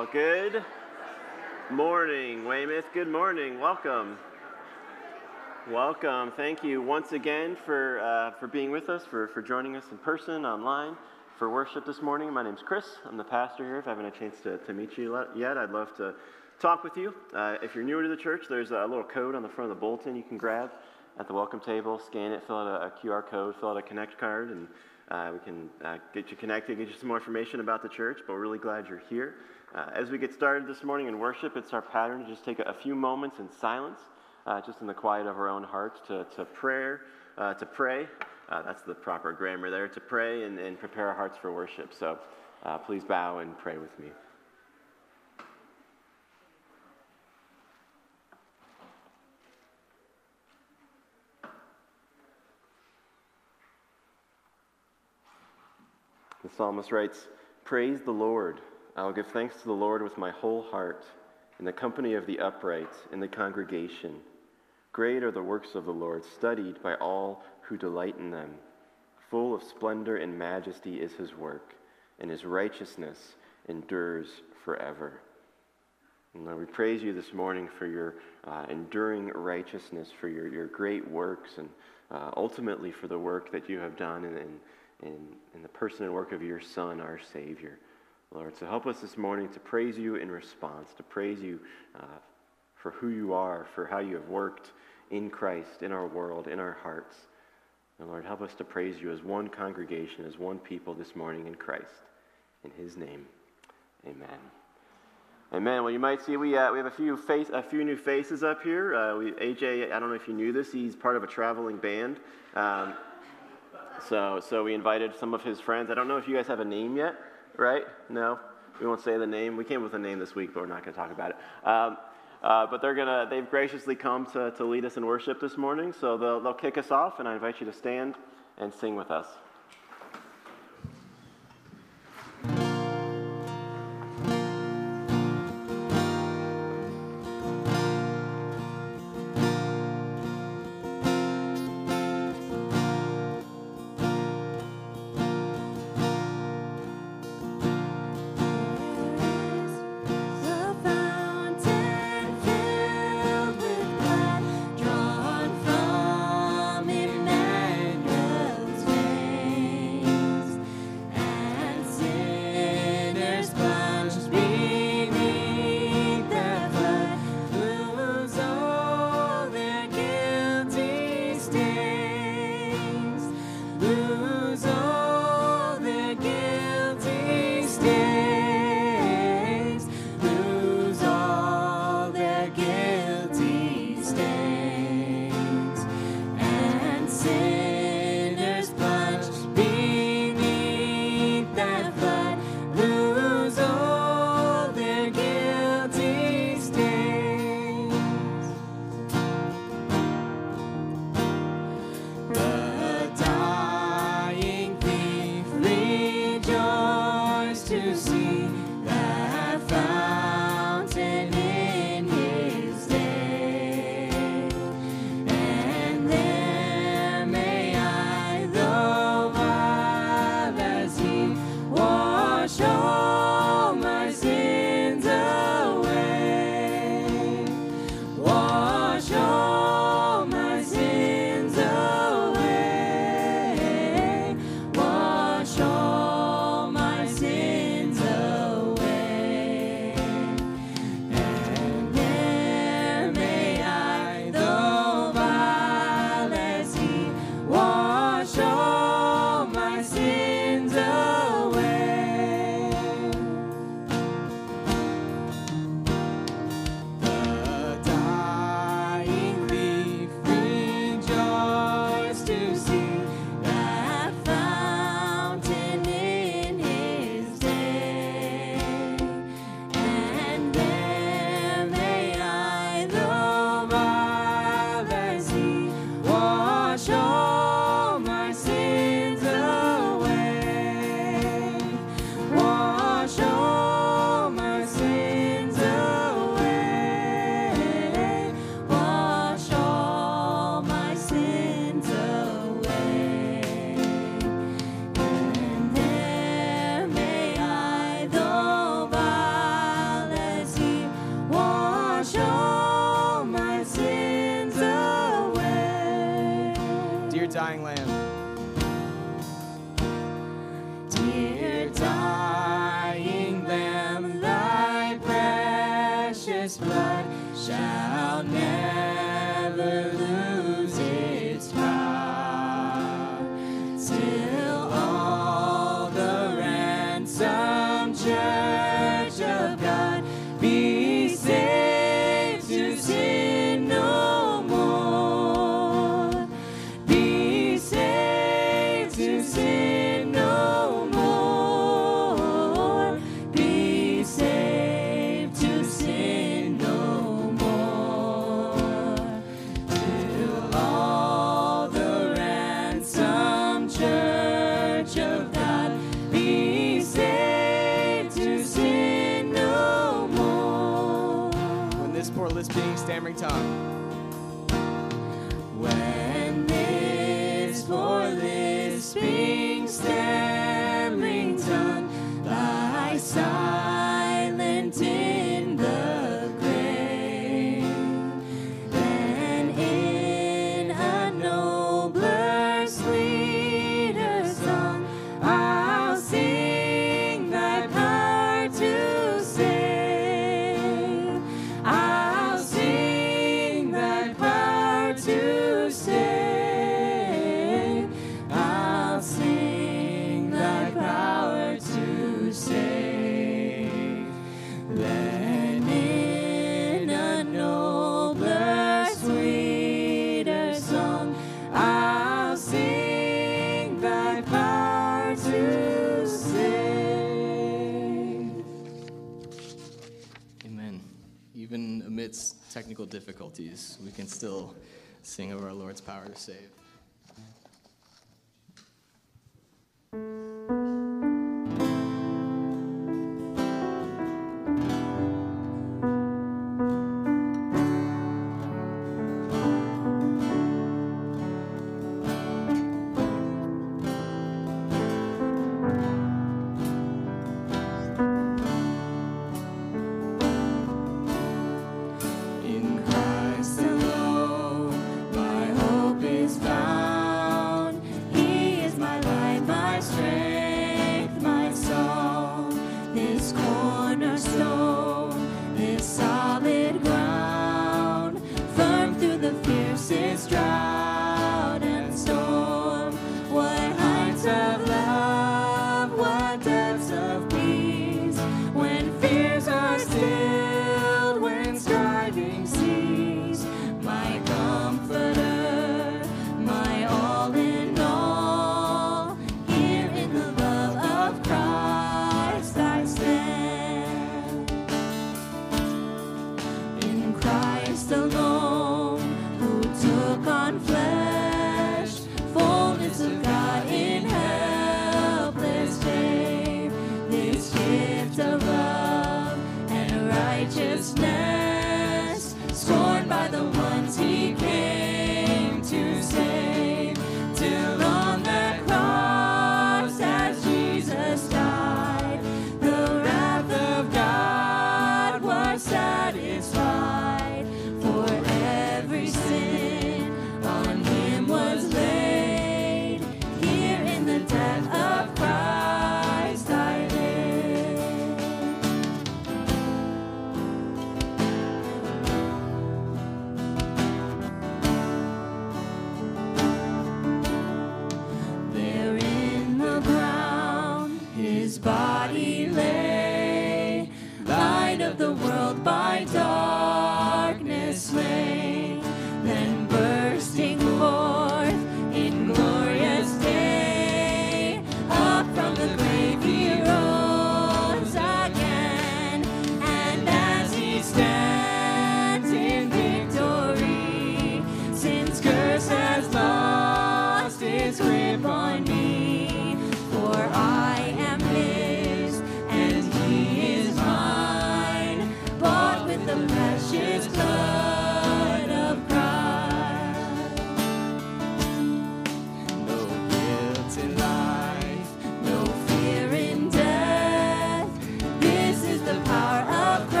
Well, good morning, Weymouth. Good morning. Welcome. Welcome. Thank you once again for, uh, for being with us, for, for joining us in person, online, for worship this morning. My name's Chris. I'm the pastor here. If I haven't had a chance to, to meet you yet, I'd love to talk with you. Uh, if you're newer to the church, there's a little code on the front of the bulletin you can grab at the welcome table, scan it, fill out a, a QR code, fill out a connect card, and uh, we can uh, get you connected, get you some more information about the church, but we're really glad you're here. Uh, as we get started this morning in worship, it's our pattern to just take a, few moments in silence, uh, just in the quiet of our own hearts, to, to prayer, uh, to pray. Uh, that's the proper grammar there, to pray and, and prepare our hearts for worship. So please bow and pray with me. The psalmist writes, Praise the Lord. I will give thanks to the Lord with my whole heart, in the company of the upright, in the congregation. Great are the works of the Lord, studied by all who delight in them. Full of splendor and majesty is his work, and his righteousness endures forever. And Lord, we praise you this morning for your uh, enduring righteousness, for your, your great works, and uh, ultimately for the work that you have done in, in, in, in the person and work of your Son, our Savior. Lord, so help us this morning to praise you in response, to praise you uh, for who you are, for how you have worked in Christ, in our world, in our hearts. And Lord, help us to praise you as one congregation, as one people this morning in Christ. In his name, amen. Amen. Well, you might see we, uh, we have a few, face, a few new faces up here. Uh, we, AJ, I don't know if you knew this, he's part of a traveling band. Um, so, so we invited some of his friends. I don't know if you guys have a name yet, right? No, we won't say the name. We came with a name this week, but we're not going to talk about it. Um, uh, but they're gonna, they've graciously come to, to lead us in worship this morning, so they'll, they'll kick us off, and I invite you to stand and sing with us. Technical difficulties, we can still sing of our Lord's power to save.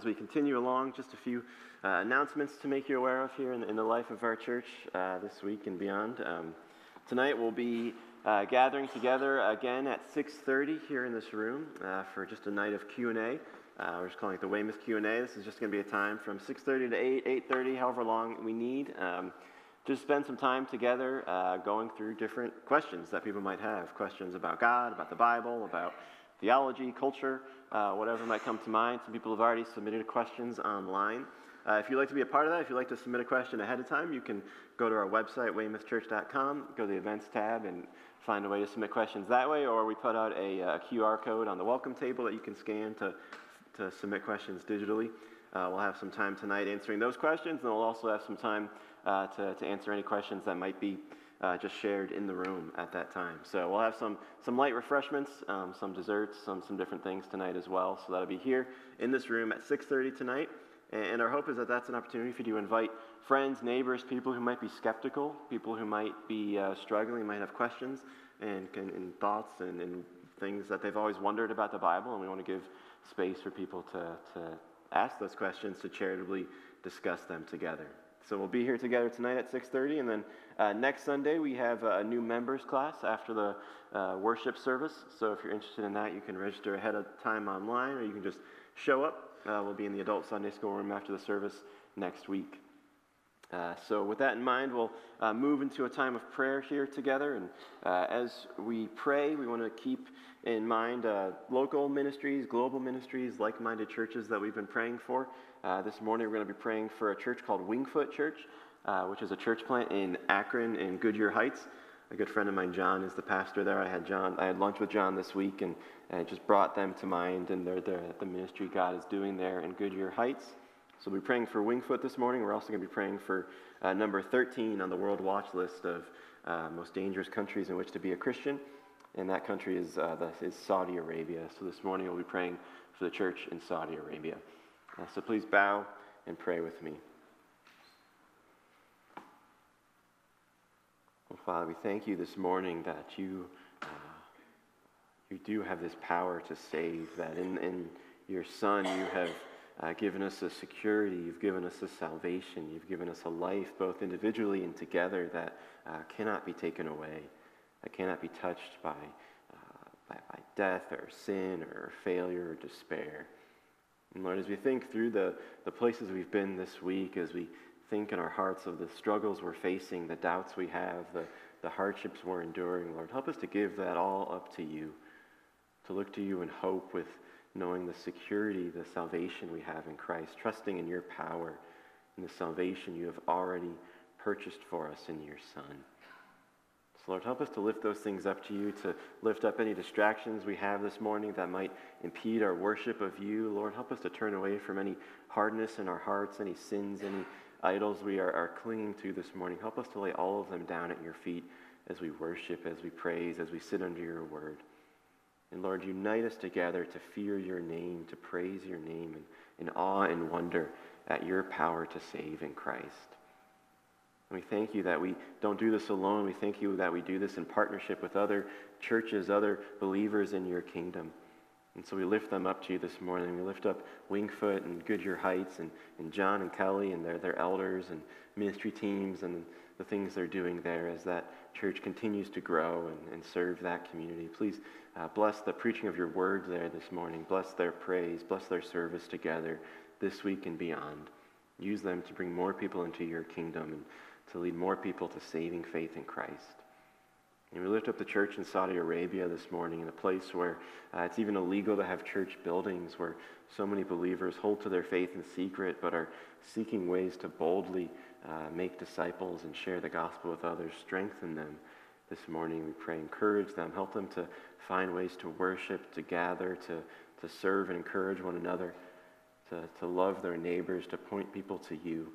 As we continue along, just a few uh, announcements to make you aware of here in, in the life of our church uh, this week and beyond. Um, tonight we'll be uh, gathering together again at 6:30 here in this room uh, for just a night of Q&A. Uh, we're just calling it the Weymouth Q&A. This is just going to be a time from 6:30 to 8, 8:30, however long we need. Um, just spend some time together uh, going through different questions that people might have. Questions about God, about the Bible, about theology, culture, uh, whatever might come to mind. Some people have already submitted questions online. Uh, if you'd like to be a part of that, if you'd like to submit a question ahead of time, you can go to our website, weymouthchurch.com, go to the events tab, and find a way to submit questions that way. Or we put out a, a QR code on the welcome table that you can scan to, to submit questions digitally. Uh, we'll have some time tonight answering those questions, and we'll also have some time uh, to, to answer any questions that might be uh, just shared in the room at that time. So we'll have some, some light refreshments, um, some desserts, some, some different things tonight as well. So that'll be here in this room at 6.30 tonight. And our hope is that that's an opportunity for you to invite friends, neighbors, people who might be skeptical, people who might be uh, struggling, might have questions and, and, and thoughts and, and, things that they've always wondered about the Bible. And we want to give space for people to, to ask those questions, to charitably discuss them together. So we'll be here together tonight at 6:30, and then uh, next Sunday we have a new members class after the uh, worship service. So if you're interested in that, you can register ahead of time online, or you can just show up. Uh, we'll be in the adult Sunday school room after the service next week. Uh, so, with that in mind, we'll uh, move into a time of prayer here together. And uh, as we pray, we want to keep in mind local ministries, global ministries, like minded churches that we've been praying for. Uh, this morning we're going to be praying for a church called Wingfoot Church, uh, which is a church plant in Akron in Goodyear Heights. A good friend of mine, John, is the pastor there. I had John. I had lunch with John this week, and, and it just brought them to mind and they're, they're, the ministry God is doing there in Goodyear Heights. So we'll be praying for Wingfoot this morning. We're also going to be praying for uh, number 13 on the world watch list of uh, most dangerous countries in which to be a Christian. And that country is, uh, the, is Saudi Arabia. So this morning we'll be praying for the church in Saudi Arabia. Uh, so please bow and pray with me. Well, Father, we thank you this morning that you, uh, you do have this power to save, that in, in your Son you have uh, given us a security, you've given us a salvation, you've given us a life, both individually and together, that uh, cannot be taken away, that cannot be touched by, uh, by, by death or sin or failure or despair. And Lord, as we think through the, the places we've been this week, as we think in our hearts of the struggles we're facing, the doubts we have, the, the hardships we're enduring, Lord, help us to give that all up to you, to look to you in hope with knowing the security, the salvation we have in Christ, trusting in your power and the salvation you have already purchased for us in your Son. So, Lord, help us to lift those things up to you, to lift up any distractions we have this morning that might impede our worship of you. Lord, help us to turn away from any hardness in our hearts, any sins, any idols we are, are clinging to this morning. Help us to lay all of them down at your feet as we worship, as we praise, as we sit under your word. And Lord, unite us together to fear your name, to praise your name, in, in awe and wonder at your power to save in Christ. And we thank you that we don't do this alone. We thank you that we do this in partnership with other churches, other believers in your kingdom. And so we lift them up to you this morning. We lift up Wingfoot and Goodyear Heights and, and John and Kelly and their, their elders and ministry teams and the things they're doing there as that church continues to grow and, and serve that community. Please uh, bless the preaching of your word there this morning. Bless their praise. Bless their service together this week and beyond. Use them to bring more people into your kingdom and to lead more people to saving faith in Christ. And we lift up the church in Saudi Arabia this morning in a place where uh, it's even illegal to have church buildings, where so many believers hold to their faith in secret but are seeking ways to boldly uh, make disciples and share the gospel with others. Strengthen them this morning, we pray. Encourage them. Help them to find ways to worship, to gather, to, to serve and encourage one another, to, to love their neighbors, to point people to you.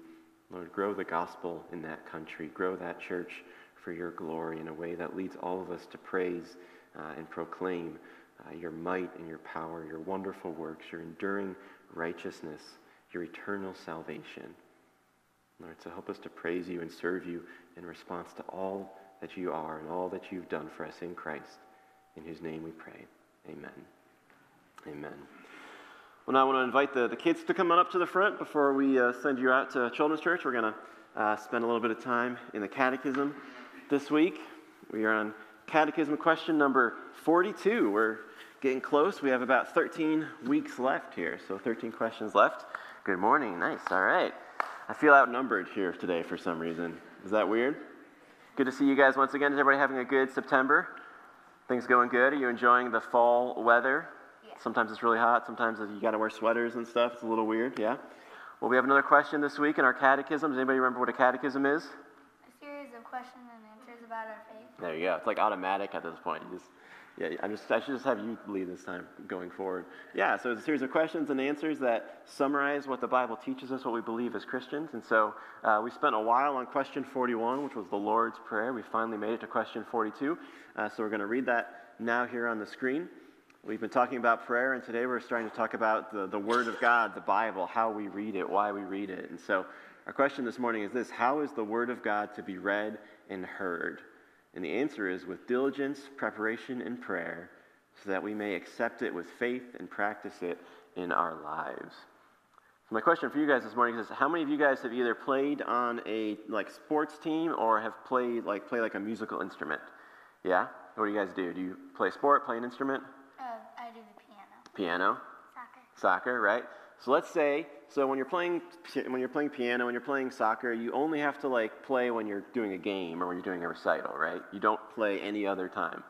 Lord, grow the gospel in that country. Grow that church for your glory in a way that leads all of us to praise uh, and proclaim uh, your might and your power, your wonderful works, your enduring righteousness, your eternal salvation. Lord, so help us to praise you and serve you in response to all that you are and all that you've done for us in Christ, in whose name we pray. Amen. Amen. Well, now I want to invite the, the kids to come on up to the front before we uh, send you out to Children's Church. We're going to uh, spend a little bit of time in the Catechism this week. We are on Catechism question number 42. We're getting close. We have about 13 weeks left here, so 13 questions left. Good morning. Nice. All right. I feel outnumbered here today for some reason. Is that weird? Good to see you guys once again. Is everybody having a good September? Things going good? Are you enjoying the fall weather? Sometimes it's really hot. Sometimes you got to wear sweaters and stuff. It's a little weird, yeah? Well, we have another question this week in our catechism. Does anybody remember what a catechism is? A series of questions and about our faith. There you go. It's like automatic at this point. You just, yeah, I'm just, I should just have you lead this time going forward. Yeah, so it's a series of questions and answers that summarize what the Bible teaches us, what we believe as Christians. And so uh, we spent a while on question 41, which was the Lord's Prayer. We finally made it to question 42. Uh, so we're going to read that now here on the screen. We've been talking about prayer, and today we're starting to talk about the, the Word of God, the Bible, how we read it, why we read it. And so, our question this morning is this How is the Word of God to be read and heard? And the answer is with diligence, preparation, and prayer, so that we may accept it with faith and practice it in our lives. So my question for you guys this morning is how many of you guys have either played on a like sports team or have played like play like a musical instrument? Yeah? What do you guys do? Do you play sport, play an instrument? Uh, I do the piano. Piano. Soccer. Soccer, right? So let's say, so when you're playing when you're playing piano, when you're playing soccer, you only have to like play when you're doing a game or when you're doing a recital, right? You don't play any other time.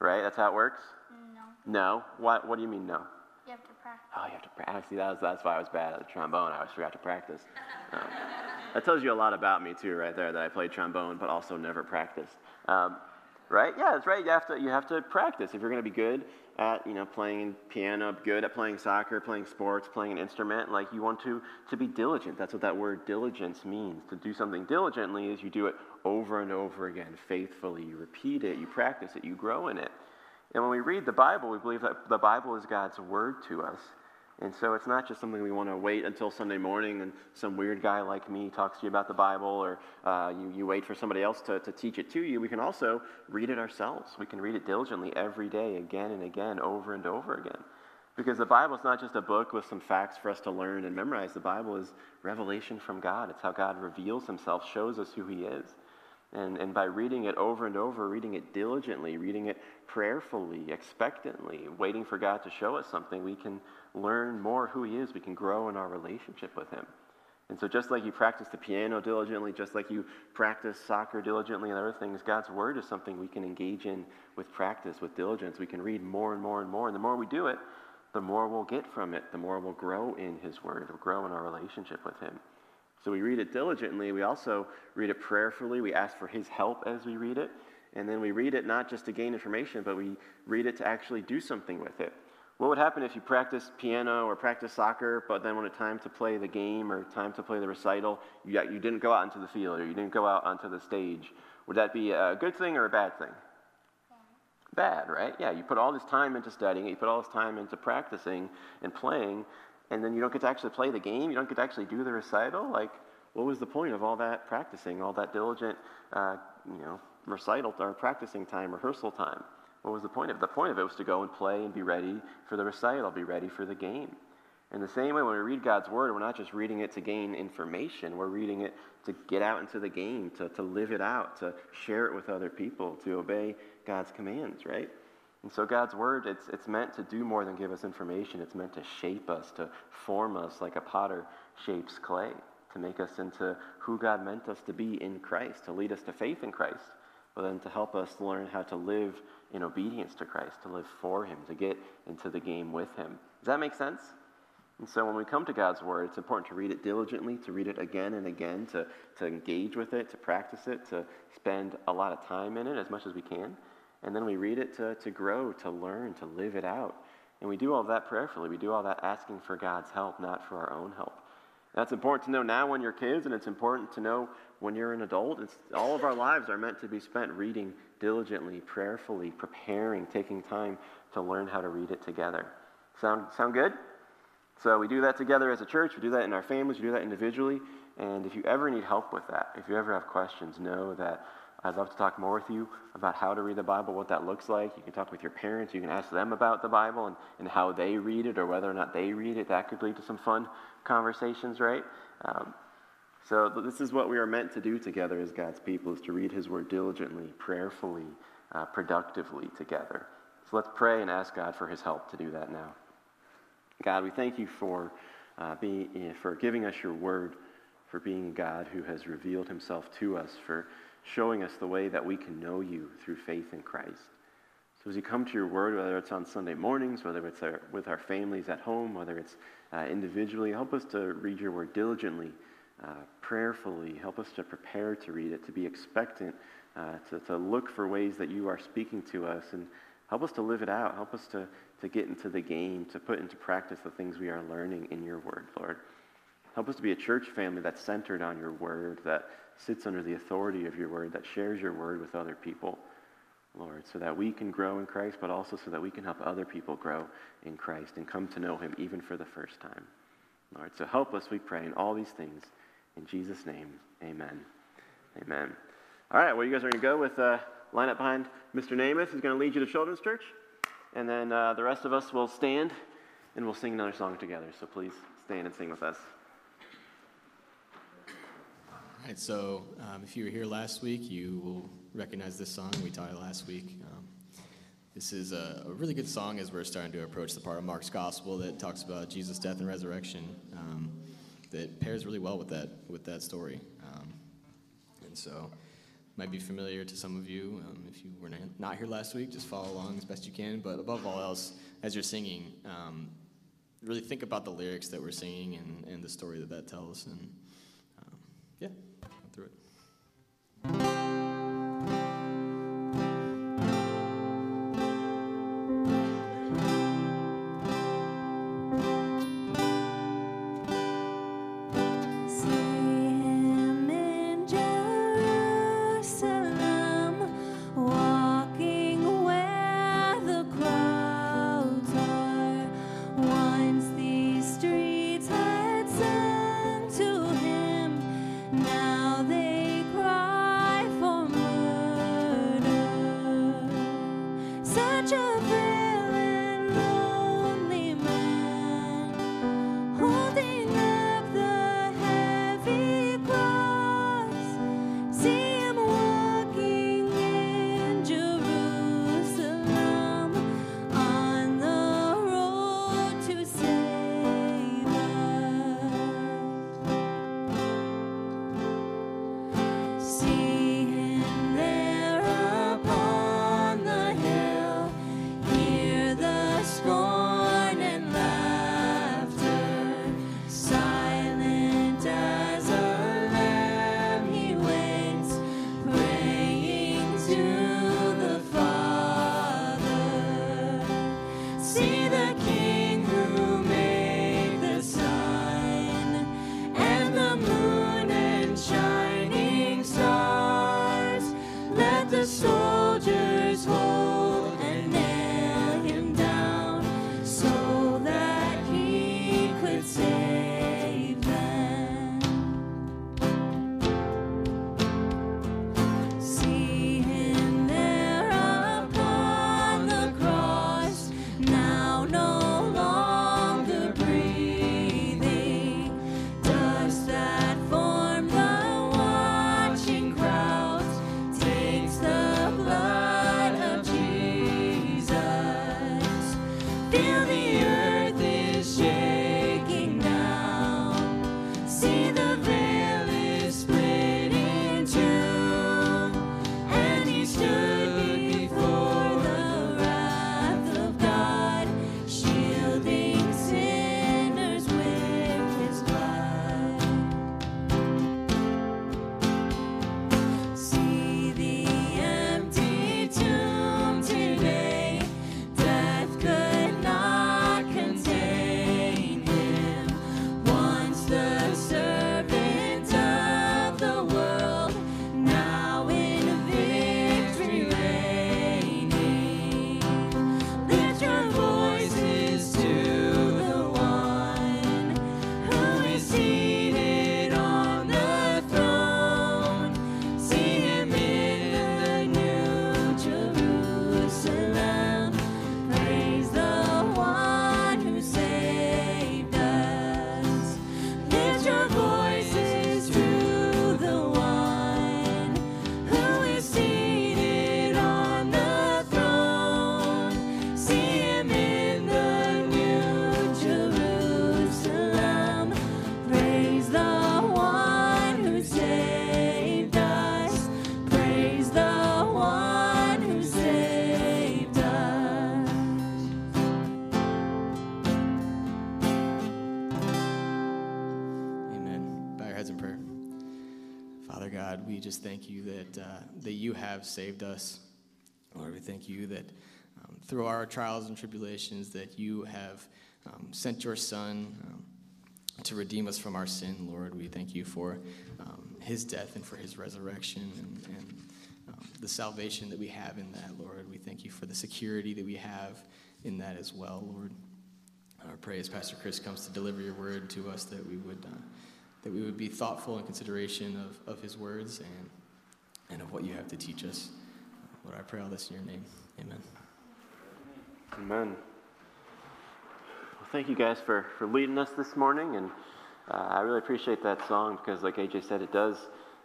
Right? That's how it works? No. No? What what do you mean no? You have to practice. Oh, you have to practice. See, that was, that's why I was bad at the trombone. I always forgot to practice. Um, that tells you a lot about me too, right there. That I played trombone, but also never practiced. Um, right? Yeah, that's right. You have to you have to practice if you're going to be good at you know playing piano, good at playing soccer, playing sports, playing an instrument. Like you want to to be diligent. That's what that word diligence means. To do something diligently is you do it over and over again, faithfully. You repeat it, you practice it, you grow in it. And when we read the Bible, we believe that the Bible is God's word to us. And so it's not just something we want to wait until Sunday morning and some weird guy like me talks to you about the Bible or uh, you, you wait for somebody else to, to teach it to you. We can also read it ourselves. We can read it diligently every day, again and again, over and over again. Because the Bible is not just a book with some facts for us to learn and memorize. The Bible is revelation from God. It's how God reveals himself, shows us who he is. And, and by reading it over and over, reading it diligently, reading it prayerfully, expectantly, waiting for God to show us something, we can learn more who He is. We can grow in our relationship with Him. And so, just like you practice the piano diligently, just like you practice soccer diligently and other things, God's Word is something we can engage in with practice, with diligence. We can read more and more and more. And the more we do it, the more we'll get from it, the more we'll grow in His Word, we'll grow in our relationship with Him. So we read it diligently. We also read it prayerfully. We ask for His help as we read it. And then we read it not just to gain information, but we read it to actually do something with it. What would happen if you practice piano or practice soccer, but then when it's time to play the game or time to play the recital, you, you didn't go out into the field or you didn't go out onto the stage? Would that be a good thing or a bad thing? Bad, right? Yeah, you put all this time into studying, you put all this time into practicing and playing, and then you don't get to actually play the game, you don't get to actually do the recital. Like, what was the point of all that practicing, all that diligent, uh, you know, recital or practicing time, rehearsal time? What was the point of it? The point of it was to go and play and be ready for the recital, be ready for the game. In the same way, when we read God's Word, we're not just reading it to gain information, we're reading it to get out into the game, to, to live it out, to share it with other people, to obey God's commands, right? And so God's Word, it's, it's meant to do more than give us information. It's meant to shape us, to form us like a potter shapes clay, to make us into who God meant us to be in Christ, to lead us to faith in Christ, but then to help us learn how to live in obedience to Christ, to live for Him, to get into the game with Him. Does that make sense? And so when we come to God's Word, it's important to read it diligently, to read it again and again, to, to engage with it, to practice it, to spend a lot of time in it as much as we can. And then we read it to, to grow, to learn, to live it out. And we do all that prayerfully. We do all that asking for God's help, not for our own help. That's important to know now when you're kids, and it's important to know when you're an adult. It's, all of our lives are meant to be spent reading diligently, prayerfully, preparing, taking time to learn how to read it together. Sound, sound good? So we do that together as a church. We do that in our families. We do that individually. And if you ever need help with that, if you ever have questions, know that I'd love to talk more with you about how to read the Bible, what that looks like. You can talk with your parents. You can ask them about the Bible and, and how they read it or whether or not they read it. That could lead to some fun conversations, right? Um, so this is what we are meant to do together as God's people, is to read his word diligently, prayerfully, uh, productively together. So let's pray and ask God for his help to do that now. God, we thank you for, uh, being, eh, for giving us your word, for being God who has revealed himself to us, for showing us the way that we can know you through faith in Christ. So as you come to your word, whether it's on Sunday mornings, whether it's our, with our families at home, whether it's uh, individually, help us to read your word diligently, uh, prayerfully. Help us to prepare to read it, to be expectant, uh, to, to look for ways that you are speaking to us, and help us to live it out. Help us to, to get into the game, to put into practice the things we are learning in your word, Lord. Help us to be a church family that's centered on your word, that sits under the authority of your word, that shares your word with other people, Lord, so that we can grow in Christ, but also so that we can help other people grow in Christ and come to know him even for the first time. Lord, so help us, we pray, in all these things. In Jesus' name, amen. Amen. All right, well, you guys are going to go with uh, line up behind Mr. Namath. who's going to lead you to Children's Church. And then uh, the rest of us will stand and we'll sing another song together. So please stand and sing with us. All right, so um, if you were here last week, you will recognize this song we taught you last week. Um, this is a, a, really good song as we're starting to approach the part of Mark's gospel that talks about Jesus' death and resurrection. Um, that pairs really well with that with that story, um, and so might be familiar to some of you. Um, if you were not here last week, just follow along as best you can. But above all else, as you're singing, um, really think about the lyrics that we're singing and, and the story that that tells, and yeah it. now. Thank you that, uh, that you have saved us. Lord, we thank you that um, through our trials and tribulations that you have um, sent your Son um, to redeem us from our sin, Lord. We thank you for um, his death and for his resurrection and, and um, the salvation that we have in that, Lord. We thank you for the security that we have in that as well, Lord. I pray as Pastor Chris comes to deliver your word to us that we would, uh, that we would be thoughtful in consideration of, of his words and, and of what you have to teach us. Lord, I pray all this in your name. Amen. Amen. Well, thank you guys for, for leading us this morning. And uh, I really appreciate that song because, like AJ said, it does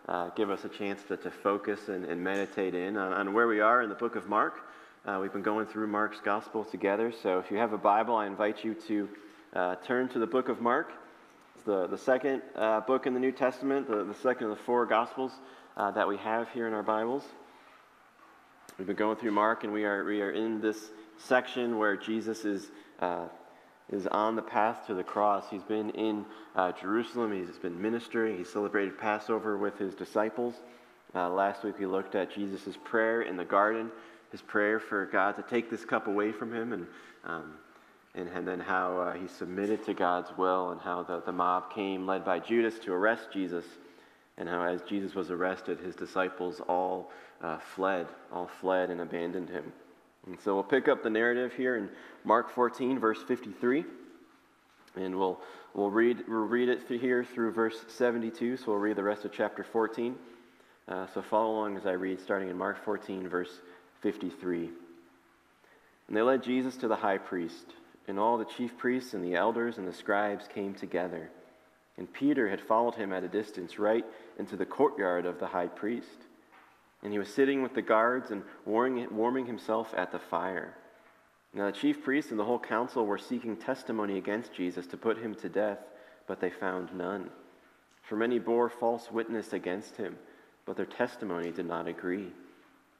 uh, give us a chance to, to focus and, and meditate in on, on, where we are in the book of Mark. Uh, we've been going through Mark's gospel together. So if you have a Bible, I invite you to uh, turn to the book of Mark. The, the second uh, book in the New Testament, the, the second of the four gospels uh, that we have here in our Bibles. We've been going through Mark, and we are, we are in this section where Jesus is, uh, is on the path to the cross. He's been in uh, Jerusalem, he's been ministering, he celebrated Passover with his disciples. Uh, last week we looked at Jesus' prayer in the garden, his prayer for God to take this cup away from him, and, um, and, and then how uh, he submitted to God's will, and how the, the mob came led by Judas to arrest Jesus, and how as Jesus was arrested, his disciples all uh, fled, all fled and abandoned him. And so we'll pick up the narrative here in Mark 14, verse 53. And we'll, we'll, read, we'll read it through here through verse 72. So we'll read the rest of chapter 14. Uh, so follow along as I read, starting in Mark 14, verse 53. And they led Jesus to the high priest, and all the chief priests and the elders and the scribes came together. And Peter had followed him at a distance right into the courtyard of the high priest. And he was sitting with the guards and warming, himself at the fire. Now, the chief priests and the whole council were seeking testimony against Jesus to put him to death, but they found none. For many bore false witness against him, but their testimony did not agree.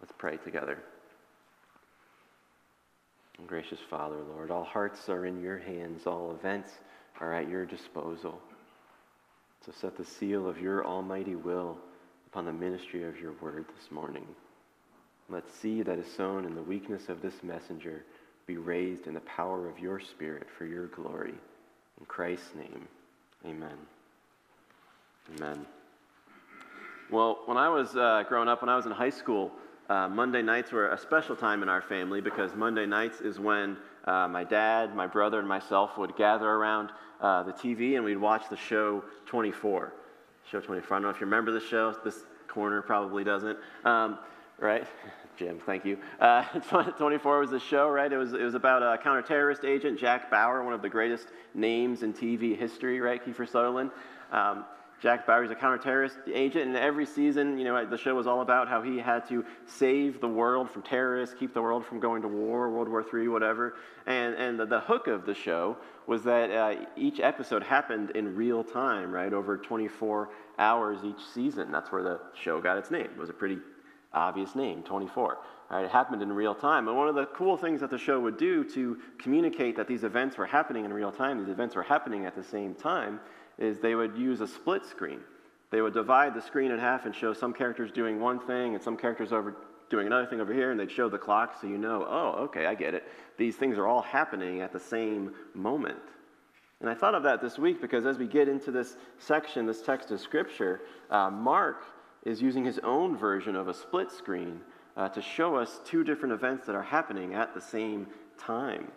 Let's pray together. Gracious Father, Lord, all hearts are in your hands, all events are at your disposal. So set the seal of your almighty will upon the ministry of your word this morning. Let seed that is sown in the weakness of this messenger be raised in the power of your Spirit for your glory. In Christ's name, amen. Amen. Well, when I was uh, growing up, when I was in high school, uh, Monday nights were a special time in our family because Monday nights is when uh, my dad, my brother, and myself would gather around uh, the TV and we'd watch the show 24. Show 24. I don't know if you remember the show. This corner probably doesn't. Um, right? Jim. Thank you. Uh, 24 was the show, right? It was, it was about a counterterrorist agent, Jack Bauer, one of the greatest names in TV history, right? Kiefer Sutherland. Um, Jack Bauer is a counterterrorist agent, and every season, you know, the show was all about how he had to save the world from terrorists, keep the world from going to war, World War III, whatever. And, and the, the hook of the show was that uh, each episode happened in real time, right, over 24 hours each season. That's where the show got its name. It was a pretty obvious name, 24. Right, it happened in real time. And one of the cool things that the show would do to communicate that these events were happening in real time, these events were happening at the same time, is they would use a split screen. They would divide the screen in half and show some characters doing one thing and some characters over doing another thing over here, and they'd show the clock so you know, oh, okay, I get it. These things are all happening at the same moment. And I thought of that this week because as we get into this section, this text of Scripture, uh, Mark is using his own version of a split screen uh, to show us two different events that are happening at the same time.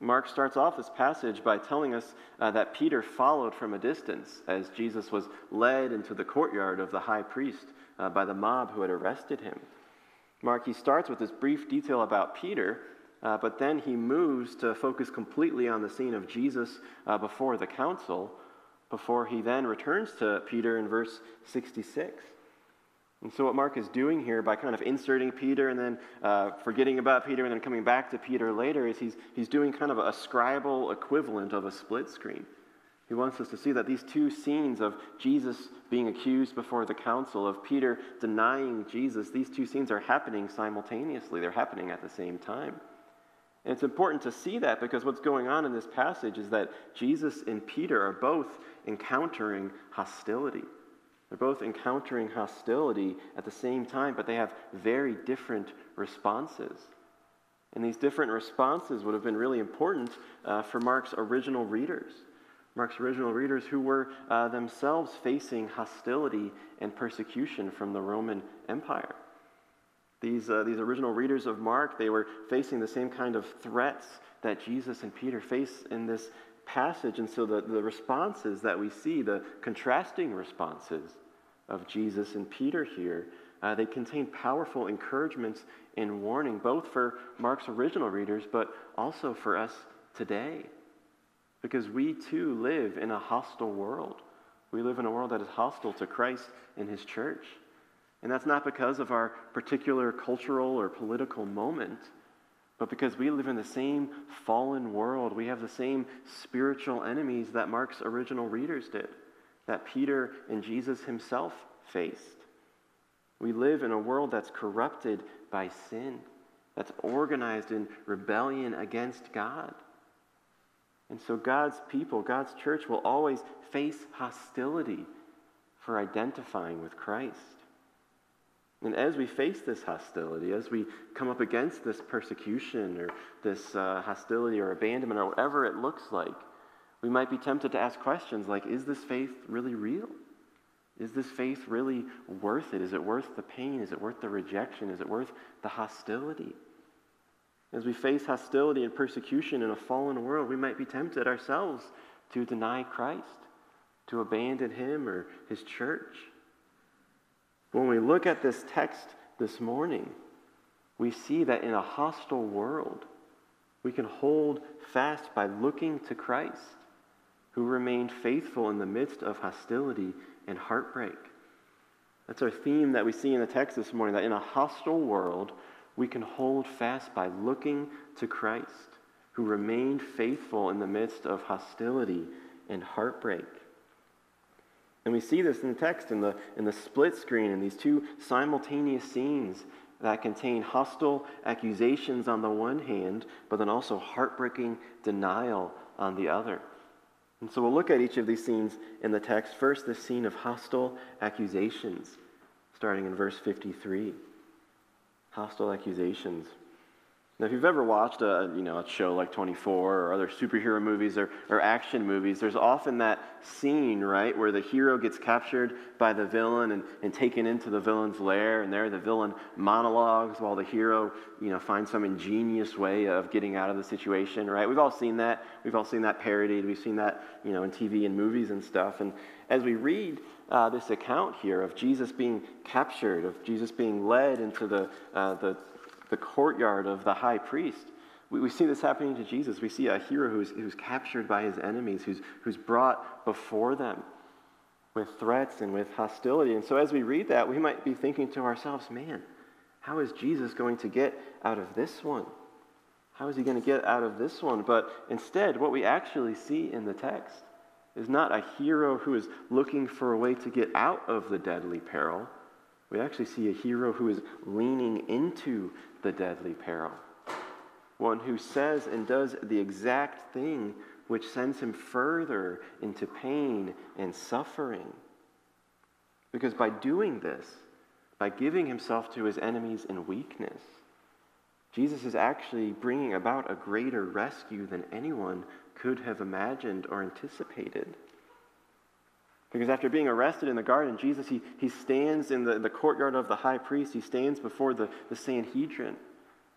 Mark starts off this passage by telling us uh, that Peter followed from a distance as Jesus was led into the courtyard of the high priest uh, by the mob who had arrested him. Mark, he starts with this brief detail about Peter, uh, but then he moves to focus completely on the scene of Jesus uh, before the council, before he then returns to Peter in verse 66. And so, what Mark is doing here by kind of inserting Peter and then uh, forgetting about Peter and then coming back to Peter later is he's, he's doing kind of a scribal equivalent of a split screen. He wants us to see that these two scenes of Jesus being accused before the council, of Peter denying Jesus, these two scenes are happening simultaneously. They're happening at the same time. And it's important to see that because what's going on in this passage is that Jesus and Peter are both encountering hostility. They're both encountering hostility at the same time, but they have very different responses. And these different responses would have been really important uh, for Mark's original readers. Mark's original readers who were uh, themselves facing hostility and persecution from the Roman Empire. These, uh, these original readers of Mark, they were facing the same kind of threats that Jesus and Peter face in this passage. And so the, the responses that we see, the contrasting responses of Jesus and Peter here, uh, they contain powerful encouragements and warning, both for Mark's original readers, but also for us today. Because we too live in a hostile world. We live in a world that is hostile to Christ and his church. And that's not because of our particular cultural or political moment, but because we live in the same fallen world. We have the same spiritual enemies that Mark's original readers did that Peter and Jesus himself faced. We live in a world that's corrupted by sin, that's organized in rebellion against God. And so God's people, God's church, will always face hostility for identifying with Christ. And as we face this hostility, as we come up against this persecution or this uh, hostility or abandonment or whatever it looks like, we might be tempted to ask questions like Is this faith really real? Is this faith really worth it? Is it worth the pain? Is it worth the rejection? Is it worth the hostility? As we face hostility and persecution in a fallen world, we might be tempted ourselves to deny Christ, to abandon Him or His church. When we look at this text this morning, we see that in a hostile world, we can hold fast by looking to Christ who remained faithful in the midst of hostility and heartbreak. That's our theme that we see in the text this morning that in a hostile world, we can hold fast by looking to Christ, who remained faithful in the midst of hostility and heartbreak. And we see this in the text in the, in the split screen in these two simultaneous scenes that contain hostile accusations on the one hand, but then also heartbreaking denial on the other. And so we'll look at each of these scenes in the text. First, the scene of hostile accusations, starting in verse 53. Hostile accusations. Now, if you've ever watched a, you know, a show like 24 or other superhero movies or, or action movies, there's often that scene, right, where the hero gets captured by the villain and, and taken into the villain's lair, and there the villain monologues while the hero, you know, finds some ingenious way of getting out of the situation, right? We've all seen that. We've all seen that parodied. We've seen that, you know, in TV and movies and stuff. And as we read uh, this account here of Jesus being captured, of Jesus being led into the, uh, the the courtyard of the high priest. We, we see this happening to Jesus. We see a hero who's, who's captured by his enemies, who's, who's brought before them with threats and with hostility. And so as we read that, we might be thinking to ourselves, man, how is Jesus going to get out of this one? How is he going to get out of this one? But instead, what we actually see in the text is not a hero who is looking for a way to get out of the deadly peril. We actually see a hero who is leaning into the deadly peril. One who says and does the exact thing which sends him further into pain and suffering. Because by doing this, by giving himself to his enemies in weakness, Jesus is actually bringing about a greater rescue than anyone could have imagined or anticipated. Because after being arrested in the garden, Jesus, he, he stands in the, the courtyard of the high priest. He stands before the, the Sanhedrin.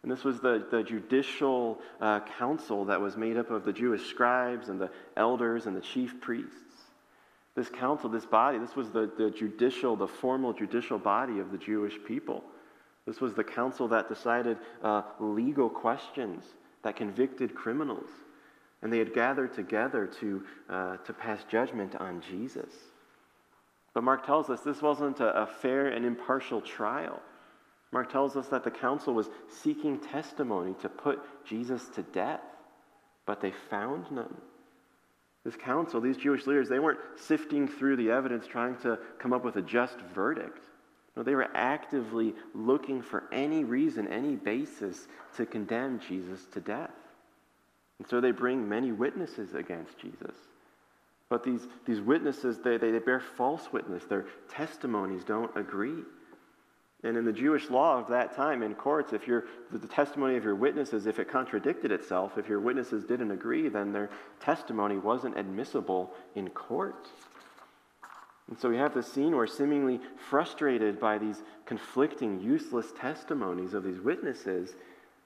And this was the, the judicial uh, council that was made up of the Jewish scribes and the elders and the chief priests. This council, this body, this was the, the judicial, the formal judicial body of the Jewish people. This was the council that decided uh, legal questions, that convicted criminals. And they had gathered together to, uh, to pass judgment on Jesus. But Mark tells us this wasn't a, a fair and impartial trial. Mark tells us that the council was seeking testimony to put Jesus to death, but they found none. This council, these Jewish leaders, they weren't sifting through the evidence trying to come up with a just verdict. No, they were actively looking for any reason, any basis to condemn Jesus to death. And so they bring many witnesses against Jesus. But these, these witnesses, they, they, they bear false witness. Their testimonies don't agree. And in the Jewish law of that time in courts, if your, the testimony of your witnesses, if it contradicted itself, if your witnesses didn't agree, then their testimony wasn't admissible in court. And so we have this scene where, seemingly frustrated by these conflicting, useless testimonies of these witnesses,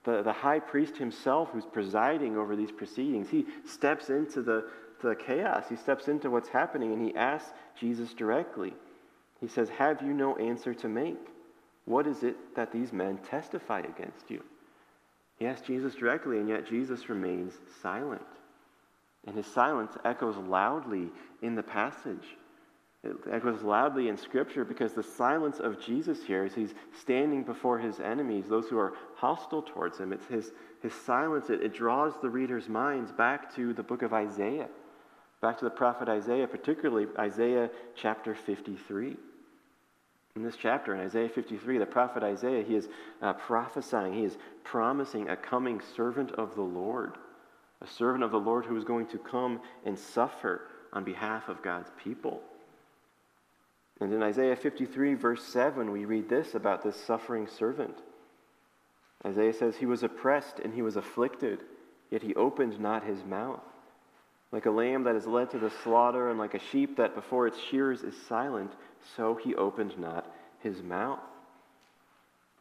the, the high priest himself, who's presiding over these proceedings, he steps into the, the chaos. He steps into what's happening and he asks Jesus directly. He says, Have you no answer to make? What is it that these men testify against you? He asks Jesus directly, and yet Jesus remains silent. And his silence echoes loudly in the passage. It echoes loudly in Scripture because the silence of Jesus here as he's standing before his enemies, those who are hostile towards him, it's his, his silence, it, it draws the reader's minds back to the book of Isaiah, back to the prophet Isaiah, particularly Isaiah chapter 53. In this chapter, in Isaiah 53, the prophet Isaiah, he is uh, prophesying, he is promising a coming servant of the Lord, a servant of the Lord who is going to come and suffer on behalf of God's people. And in Isaiah 53, verse 7, we read this about this suffering servant. Isaiah says, He was oppressed and he was afflicted, yet he opened not his mouth. Like a lamb that is led to the slaughter, and like a sheep that before its shears is silent, so he opened not his mouth.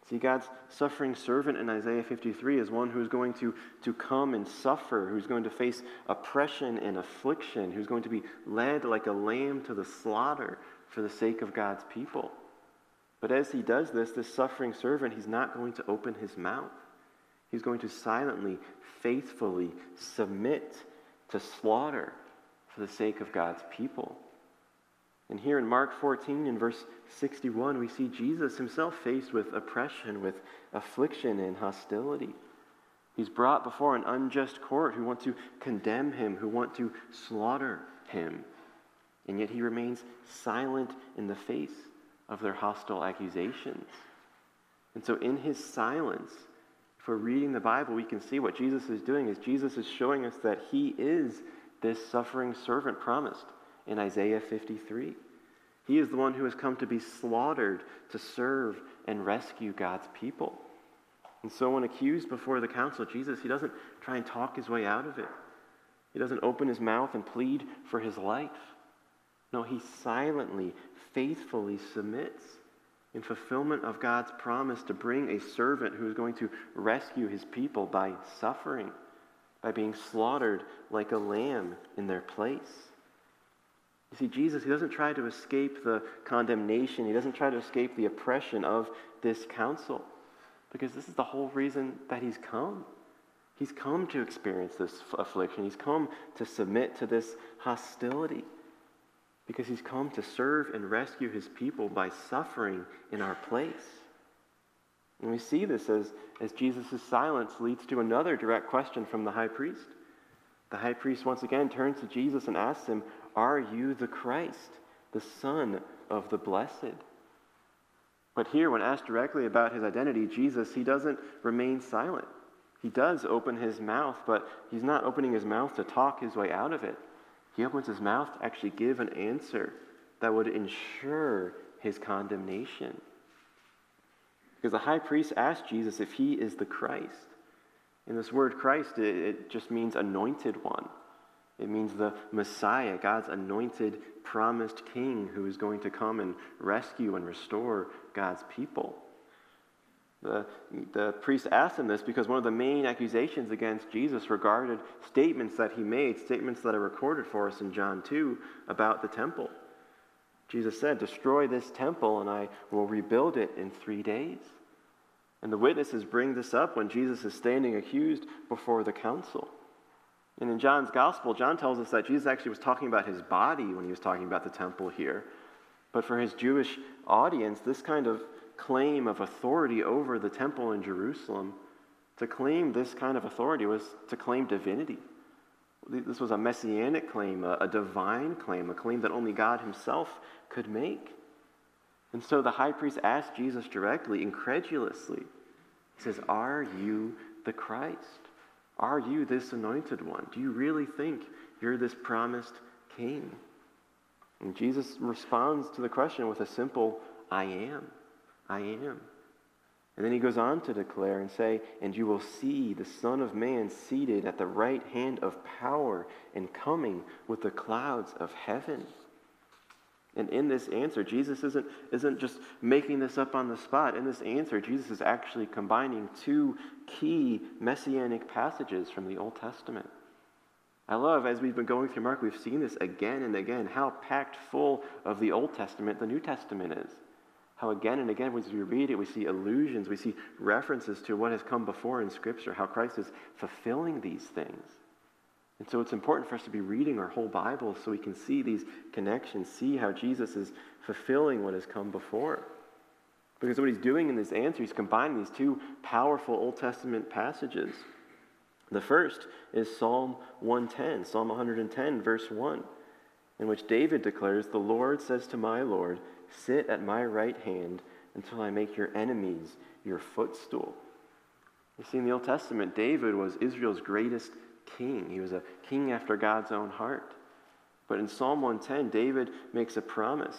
See, God's suffering servant in Isaiah 53 is one who's going to, to come and suffer, who's going to face oppression and affliction, who's going to be led like a lamb to the slaughter, for the sake of God's people. But as he does this, this suffering servant, he's not going to open his mouth. He's going to silently, faithfully submit to slaughter for the sake of God's people. And here in Mark 14, in verse 61, we see Jesus himself faced with oppression, with affliction, and hostility. He's brought before an unjust court who want to condemn him, who want to slaughter him and yet he remains silent in the face of their hostile accusations. And so, in his silence, if we're reading the Bible, we can see what Jesus is doing is Jesus is showing us that he is this suffering servant promised in Isaiah 53. He is the one who has come to be slaughtered to serve and rescue God's people. And so, when accused before the council, Jesus, he doesn't try and talk his way out of it. He doesn't open his mouth and plead for his life. No, he silently, faithfully submits in fulfillment of God's promise to bring a servant who is going to rescue his people by suffering, by being slaughtered like a lamb in their place. You see, Jesus, he doesn't try to escape the condemnation, he doesn't try to escape the oppression of this council, because this is the whole reason that he's come. He's come to experience this affliction, he's come to submit to this hostility because he's come to serve and rescue his people by suffering in our place. And we see this as, as Jesus' silence leads to another direct question from the high priest. The high priest once again turns to Jesus and asks him, Are you the Christ, the Son of the Blessed? But here, when asked directly about his identity, Jesus, he doesn't remain silent. He does open his mouth, but he's not opening his mouth to talk his way out of it. He opens his mouth to actually give an answer that would ensure his condemnation. Because the high priest asked Jesus if he is the Christ. And this word Christ, it, it just means anointed one. It means the Messiah, God's anointed, promised king who is going to come and rescue and restore God's people. The, the priest asked him this because one of the main accusations against Jesus regarded statements that he made, statements that are recorded for us in John 2 about the temple. Jesus said, Destroy this temple, and I will rebuild it in three days. And the witnesses bring this up when Jesus is standing accused before the council. And in John's gospel, John tells us that Jesus actually was talking about his body when he was talking about the temple here. But for his Jewish audience, this kind of claim of authority over the temple in Jerusalem, to claim this kind of authority was to claim divinity. This was a messianic claim, a, a divine claim, a claim that only God himself could make. And so the high priest asked Jesus directly, incredulously, he says, Are you the Christ? Are you this anointed one? Do you really think you're this promised king? And Jesus responds to the question with a simple, I am. I am. And then he goes on to declare and say, And you will see the Son of Man seated at the right hand of power and coming with the clouds of heaven. And in this answer, Jesus isn't, isn't just making this up on the spot. In this answer, Jesus is actually combining two key messianic passages from the Old Testament. I love, as we've been going through Mark, we've seen this again and again, how packed full of the Old Testament the New Testament is. How again and again, as we read it, we see allusions, we see references to what has come before in Scripture, how Christ is fulfilling these things. And so it's important for us to be reading our whole Bible so we can see these connections, see how Jesus is fulfilling what has come before. Because what he's doing in this answer, he's combining these two powerful Old Testament passages. The first is Psalm 110, Psalm 110, verse 1, in which David declares, The Lord says to my Lord, Sit at my right hand until I make your enemies your footstool. You see, in the Old Testament, David was Israel's greatest king. He was a king after God's own heart. But in Psalm 110, David makes a promise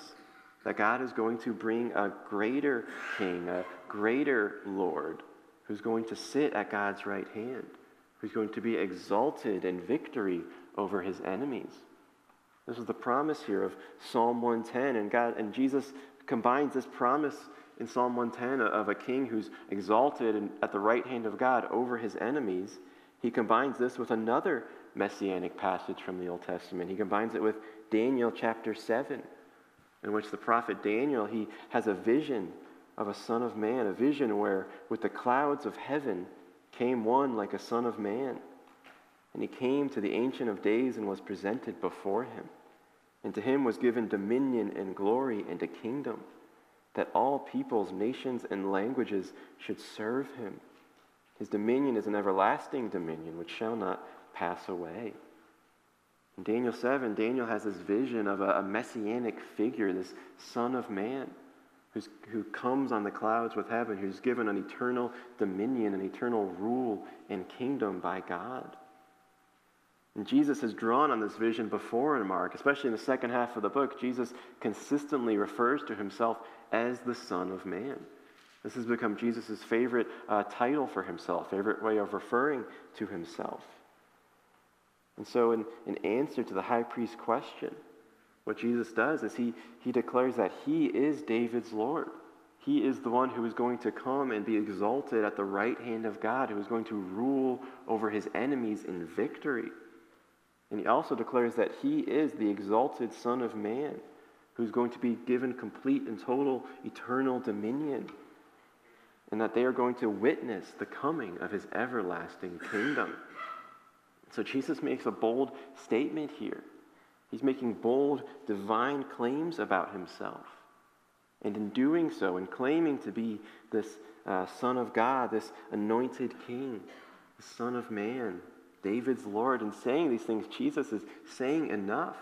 that God is going to bring a greater king, a greater Lord, who's going to sit at God's right hand, who's going to be exalted in victory over his enemies. This is the promise here of Psalm 110. And God and Jesus combines this promise in Psalm 110 of a king who's exalted and at the right hand of God over his enemies. He combines this with another messianic passage from the Old Testament. He combines it with Daniel chapter 7, in which the prophet Daniel, he has a vision of a son of man, a vision where with the clouds of heaven came one like a son of man. And he came to the Ancient of Days and was presented before him. And to him was given dominion and glory and a kingdom, that all peoples, nations, and languages should serve him. His dominion is an everlasting dominion which shall not pass away. In Daniel 7, Daniel has this vision of a, a messianic figure, this Son of Man, who comes on the clouds with heaven, who's given an eternal dominion, an eternal rule and kingdom by God. And Jesus has drawn on this vision before in Mark, especially in the second half of the book. Jesus consistently refers to himself as the Son of Man. This has become Jesus' favorite uh, title for himself, favorite way of referring to himself. And so, in, in answer to the high priest's question, what Jesus does is he, he declares that he is David's Lord. He is the one who is going to come and be exalted at the right hand of God, who is going to rule over his enemies in victory. And he also declares that he is the exalted Son of Man, who's going to be given complete and total eternal dominion, and that they are going to witness the coming of his everlasting kingdom. So Jesus makes a bold statement here. He's making bold divine claims about himself. And in doing so, in claiming to be this uh, Son of God, this anointed King, the Son of Man, David's Lord, and saying these things, Jesus is saying enough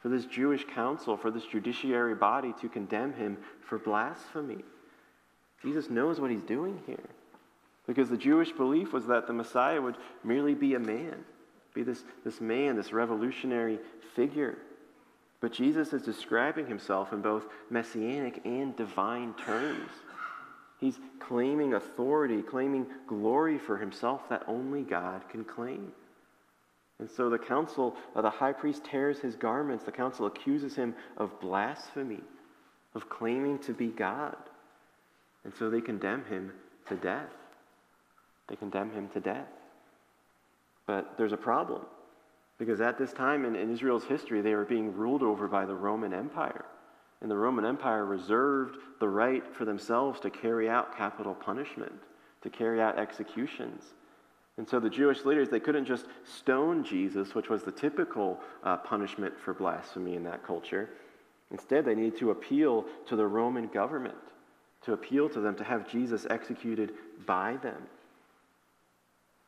for this Jewish council, for this judiciary body to condemn him for blasphemy. Jesus knows what he's doing here. Because the Jewish belief was that the Messiah would merely be a man, be this, this man, this revolutionary figure. But Jesus is describing himself in both messianic and divine terms. He's claiming authority, claiming glory for himself that only God can claim. And so the council, uh, the high priest tears his garments. The council accuses him of blasphemy, of claiming to be God. And so they condemn him to death. They condemn him to death. But there's a problem because at this time in, in, Israel's history, they were being ruled over by the Roman Empire. And the Roman Empire reserved the right for themselves to carry out capital punishment, to carry out executions. And so the Jewish leaders, they couldn't just stone Jesus, which was the typical uh, punishment for blasphemy in that culture. Instead, they needed to appeal to the Roman government, to appeal to them to have Jesus executed by them.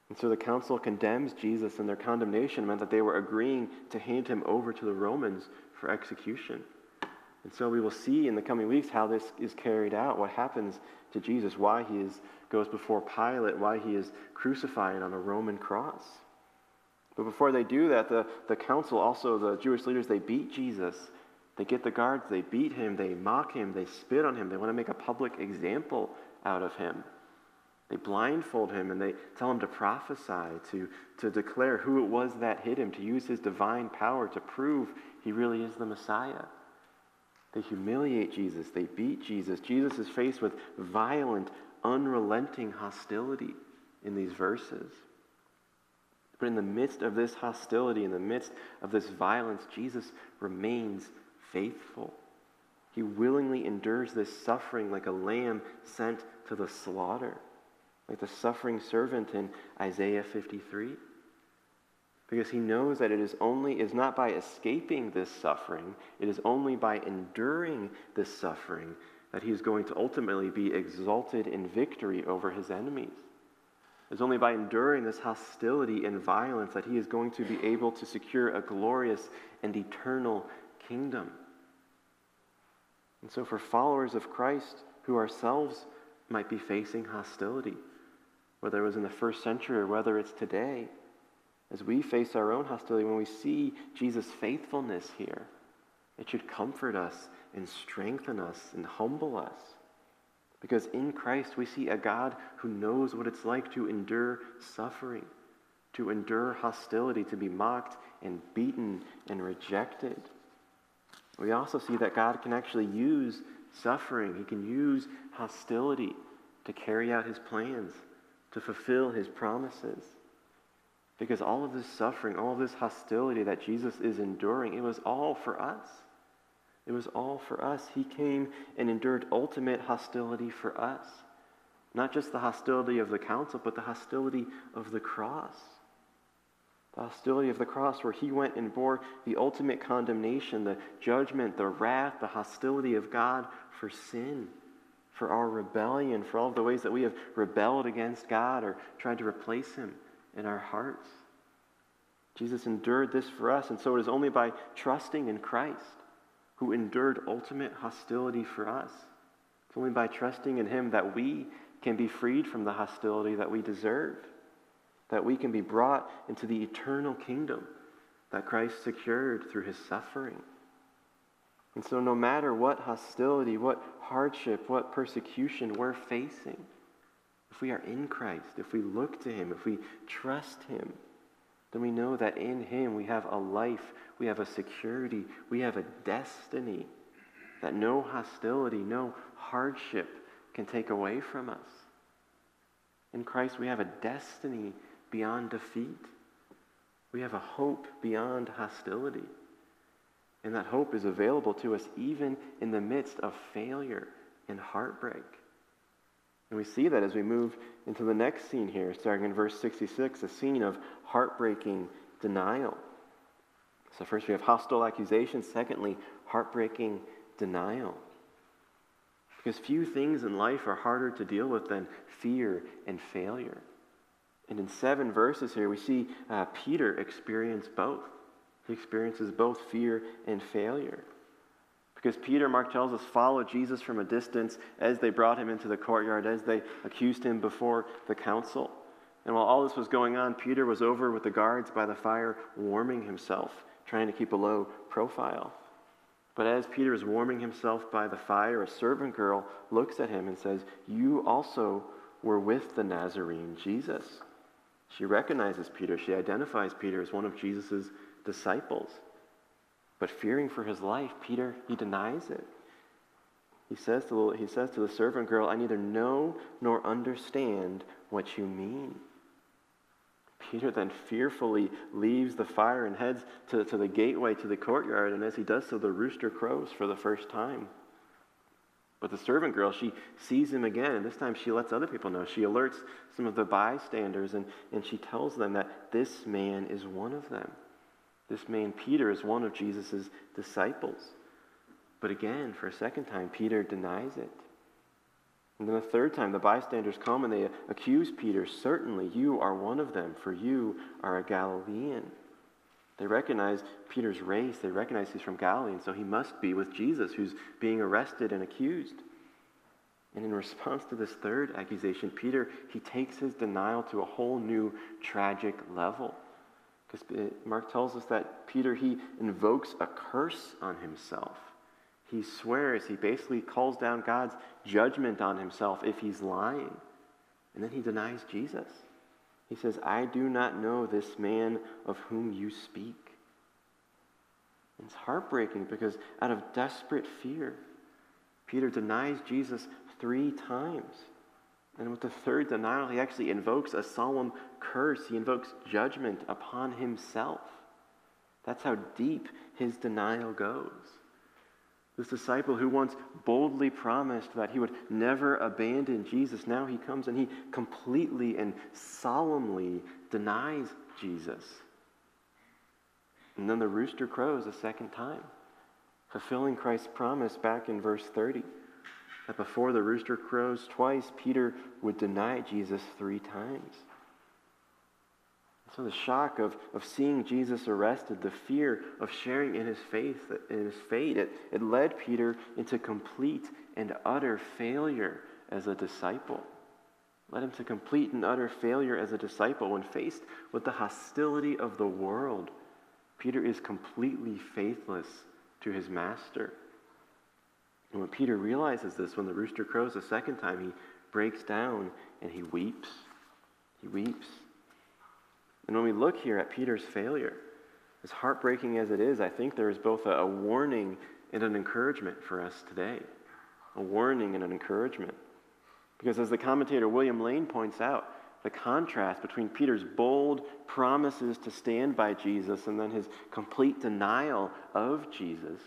And so the council condemns Jesus, and their condemnation meant that they were agreeing to hand him over to the Romans for execution. And so we will see in the coming weeks how this is carried out, what happens to Jesus, why he is, goes before Pilate, why he is crucified on a Roman cross. But before they do that, the, the council, also the Jewish leaders, they beat Jesus. They get the guards, they beat him, they mock him, they spit on him, they want to make a public example out of him. They blindfold him and they tell him to prophesy, to, to declare who it was that hit him, to use his divine power to prove he really is the Messiah. They humiliate Jesus, they beat Jesus. Jesus is faced with violent, unrelenting hostility in these verses. But in the midst of this hostility, in the midst of this violence, Jesus remains faithful. He willingly endures this suffering like a lamb sent to the slaughter like the suffering servant in Isaiah 53. Because he knows that it is only is not by escaping this suffering, it is only by enduring this suffering that he is going to ultimately be exalted in victory over his enemies. It's only by enduring this hostility and violence that he is going to be able to secure a glorious and eternal kingdom. And so, for followers of Christ who ourselves might be facing hostility, whether it was in the first century or whether it's today, as we face our own hostility, when we see Jesus' faithfulness here, it should comfort us and strengthen us and humble us. Because in Christ, we see a God who knows what it's like to endure suffering, to endure hostility, to be mocked and beaten and rejected. We also see that God can actually use suffering, He can use hostility to carry out His plans to fulfill his promises. Because all of this suffering, all of this hostility that Jesus is enduring, it was all for us. It was all for us. He came and endured ultimate hostility for us. Not just the hostility of the council, but the hostility of the cross. The hostility of the cross, where he went and bore the ultimate condemnation, the judgment, the wrath, the hostility of God for sin for our rebellion, for all the ways that we have rebelled against God or tried to replace Him in our hearts. Jesus endured this for us, and so it is only by trusting in Christ, who endured ultimate hostility for us. It's only by trusting in Him that we can be freed from the hostility that we deserve, that we can be brought into the eternal kingdom that Christ secured through His suffering. And so, no matter what hostility, what hardship, what persecution we're facing, if we are in Christ, if we look to Him, if we trust Him, then we know that in Him we have a life, we have a security, we have a destiny that no hostility, no hardship can take away from us. In Christ, we have a destiny beyond defeat. We have a hope beyond hostility. And that hope is available to us even in the midst of failure and heartbreak. And we see that as we move into the next scene here, starting in verse 66, a scene of heartbreaking denial. So, first we have hostile accusations. Secondly, heartbreaking denial. Because few things in life are harder to deal with than fear and failure. And in seven verses here, we see uh, Peter experience both. He experiences both fear and failure. Because Peter, Mark tells us, followed Jesus from a distance as they brought him into the courtyard, as they accused him before the council. And while all this was going on, Peter was over with the guards by the fire, warming himself, trying to keep a low profile. But as Peter is warming himself by the fire, a servant girl looks at him and says, You also were with the Nazarene, Jesus. She recognizes Peter. She identifies Peter as one of Jesus' disciples. But fearing for his life, Peter, he denies it. He says, to, he says to the servant girl, I neither know nor understand what you mean. Peter then fearfully leaves the fire and heads to, to the gateway to the courtyard, and as he does so, the rooster crows for the first time. But the servant girl, she sees him again, and this time she lets other people know. She alerts some of the bystanders, and, and she tells them that this man is one of them. This man, Peter, is one of Jesus' disciples. But again, for a second time, Peter denies it. And then a third time, the bystanders come and they accuse Peter. Certainly, you are one of them, for you are a Galilean. They recognize Peter's race. They recognize he's from Galilee, and so he must be with Jesus, who's being arrested and accused. And in response to this third accusation, Peter, he takes his denial to a whole new tragic level. Because uh, Mark tells us that Peter, he invokes a curse on himself. He swears, he basically calls down God's judgment on himself if he's lying. And then he denies Jesus. He says, I do not know this man of whom you speak. It's heartbreaking because out of desperate fear, Peter denies Jesus three times. And with the third denial, he actually invokes a solemn curse. He invokes judgment upon himself. That's how deep his denial goes. This disciple who once boldly promised that he would never abandon Jesus, now he comes and he completely and solemnly denies Jesus. And then the rooster crows a second time, fulfilling Christ's promise back in verse 30 that before the rooster crows twice, Peter would deny Jesus three times. So the shock of, of seeing Jesus arrested, the fear of sharing in his faith, in his fate, it, it led Peter into complete and utter failure as a disciple. Led him to complete and utter failure as a disciple when faced with the hostility of the world. Peter is completely faithless to his master. And when Peter realizes this, when the rooster crows a second time, he breaks down and he weeps. He weeps. And when we look here at Peter's failure, as heartbreaking as it is, I think there is both a, a warning and an encouragement for us today. A warning and an encouragement. Because as the commentator William Lane points out, the contrast between Peter's bold promises to stand by Jesus and then his complete denial of Jesus,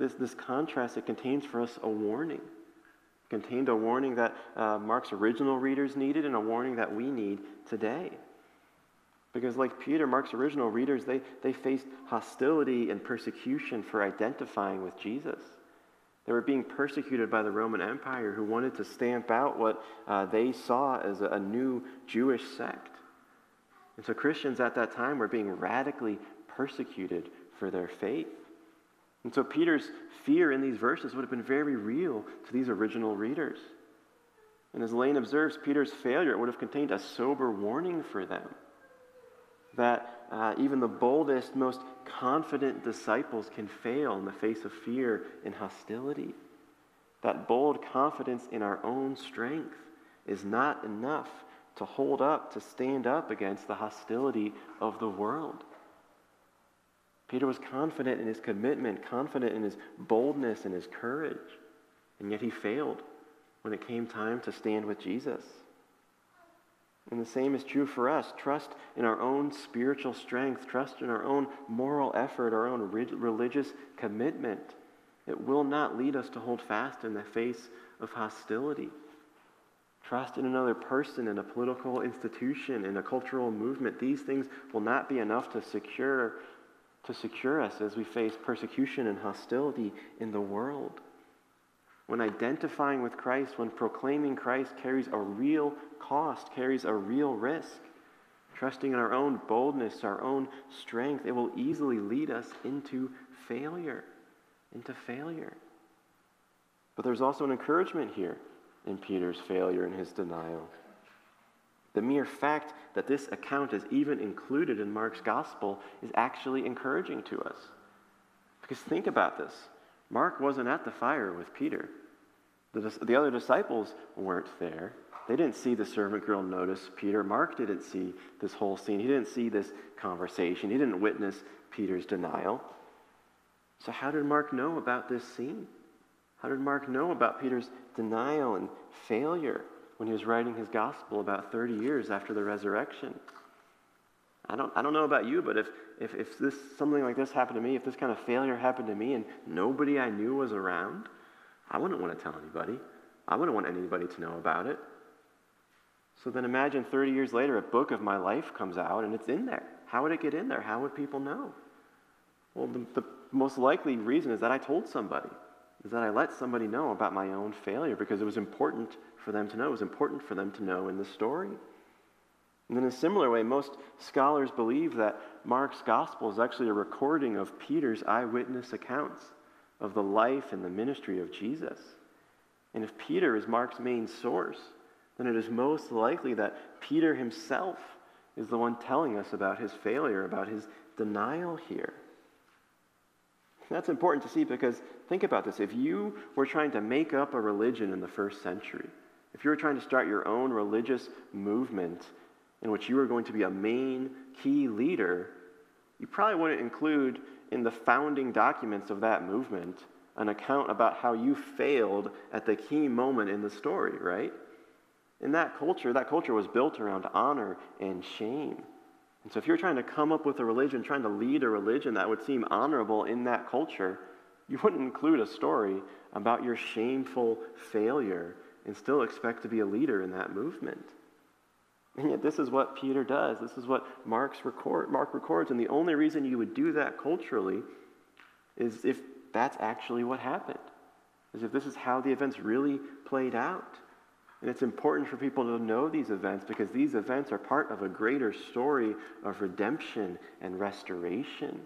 this, this contrast, it contains for us a warning. It contained a warning that uh, Mark's original readers needed and a warning that we need today. Because, like Peter, Mark's original readers, they, they faced hostility and persecution for identifying with Jesus. They were being persecuted by the Roman Empire who wanted to stamp out what uh, they saw as a, a new Jewish sect. And so Christians at that time were being radically persecuted for their faith. And so Peter's fear in these verses would have been very real to these original readers. And as Lane observes, Peter's failure would have contained a sober warning for them. that uh, even the boldest, most confident disciples can fail in the face of fear and hostility. That bold confidence in our own strength is not enough to hold up, to stand up against the hostility of the world. Peter was confident in his commitment, confident in his boldness and his courage, and yet he failed when it came time to stand with Jesus. And the same is true for us. Trust in our own spiritual strength, trust in our own moral effort, our own religious commitment. It will not lead us to hold fast in the face of hostility. Trust in another person, in a political institution, in a cultural movement. These things will not be enough to secure, to secure us as we face persecution and hostility in the world. When identifying with Christ, when proclaiming Christ carries a real cost, carries a real risk. Trusting in our own boldness, our own strength, it will easily lead us into failure. Into failure. But there's also an encouragement here in Peter's failure and his denial. The mere fact that this account is even included in Mark's gospel is actually encouraging to us. Because think about this Mark wasn't at the fire with Peter. The, the other disciples weren't there. They didn't see the servant girl notice Peter. Mark didn't see this whole scene. He didn't see this conversation. He didn't witness Peter's denial. So, how did Mark know about this scene? How did Mark know about Peter's denial and failure when he was writing his gospel about 30 years after the resurrection? I don't, I don't know about you, but if, if, if this, something like this happened to me, if this kind of failure happened to me and nobody I knew was around, I wouldn't want to tell anybody. I wouldn't want anybody to know about it. So then imagine 30 years later, a book of my life comes out and it's in there. How would it get in there? How would people know? Well, the, the most likely reason is that I told somebody, is that I let somebody know about my own failure because it was important for them to know. It was important for them to know in the story. And in a similar way, most scholars believe that Mark's gospel is actually a recording of Peter's eyewitness accounts of the life and the ministry of Jesus. And if Peter is Mark's main source, then it is most likely that Peter himself is the one telling us about his failure, about his denial here. That's important to see because think about this. If you were trying to make up a religion in the first century, if you were trying to start your own religious movement in which you were going to be a main key leader, you probably wouldn't include in the founding documents of that movement an account about how you failed at the key moment in the story, right? In that culture, that culture was built around honor and shame. And so if you're trying to come up with a religion, trying to lead a religion that would seem honorable in that culture, you wouldn't include a story about your shameful failure and still expect to be a leader in that movement. And yet, this is what Peter does. This is what Mark's record, Mark records. And the only reason you would do that culturally is if that's actually what happened, is if this is how the events really played out. And it's important for people to know these events because these events are part of a greater story of redemption and restoration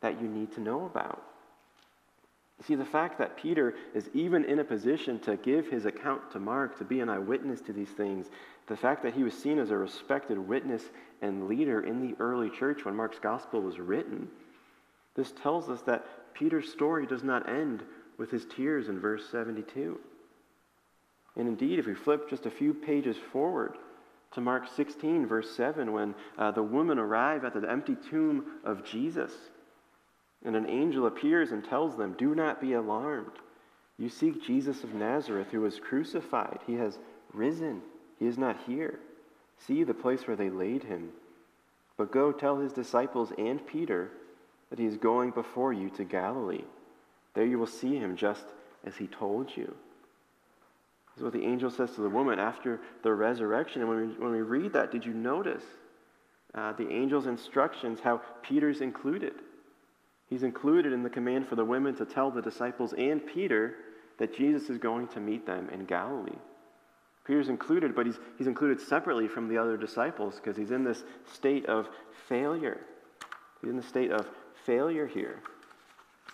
that you need to know about. See, the fact that Peter is even in a position to give his account to Mark, to be an eyewitness to these things, the fact that he was seen as a respected witness and leader in the early church when Mark's gospel was written, this tells us that Peter's story does not end with his tears in verse 72. And indeed, if we flip just a few pages forward to Mark 16, verse 7, when uh, the women arrive at the empty tomb of Jesus, and an angel appears and tells them, Do not be alarmed. You seek Jesus of Nazareth, who was crucified. He has risen. He is not here. See the place where they laid him. But go tell his disciples and Peter that he is going before you to Galilee. There you will see him just as he told you. Is what the angel says to the woman after the resurrection. And when we, when we read that, did you notice uh, the angel's instructions, how Peter's included? He's included in the command for the women to tell the disciples and Peter that Jesus is going to meet them in Galilee. Peter's included, but he's, he's included separately from the other disciples because he's in this state of failure. He's in the state of failure here.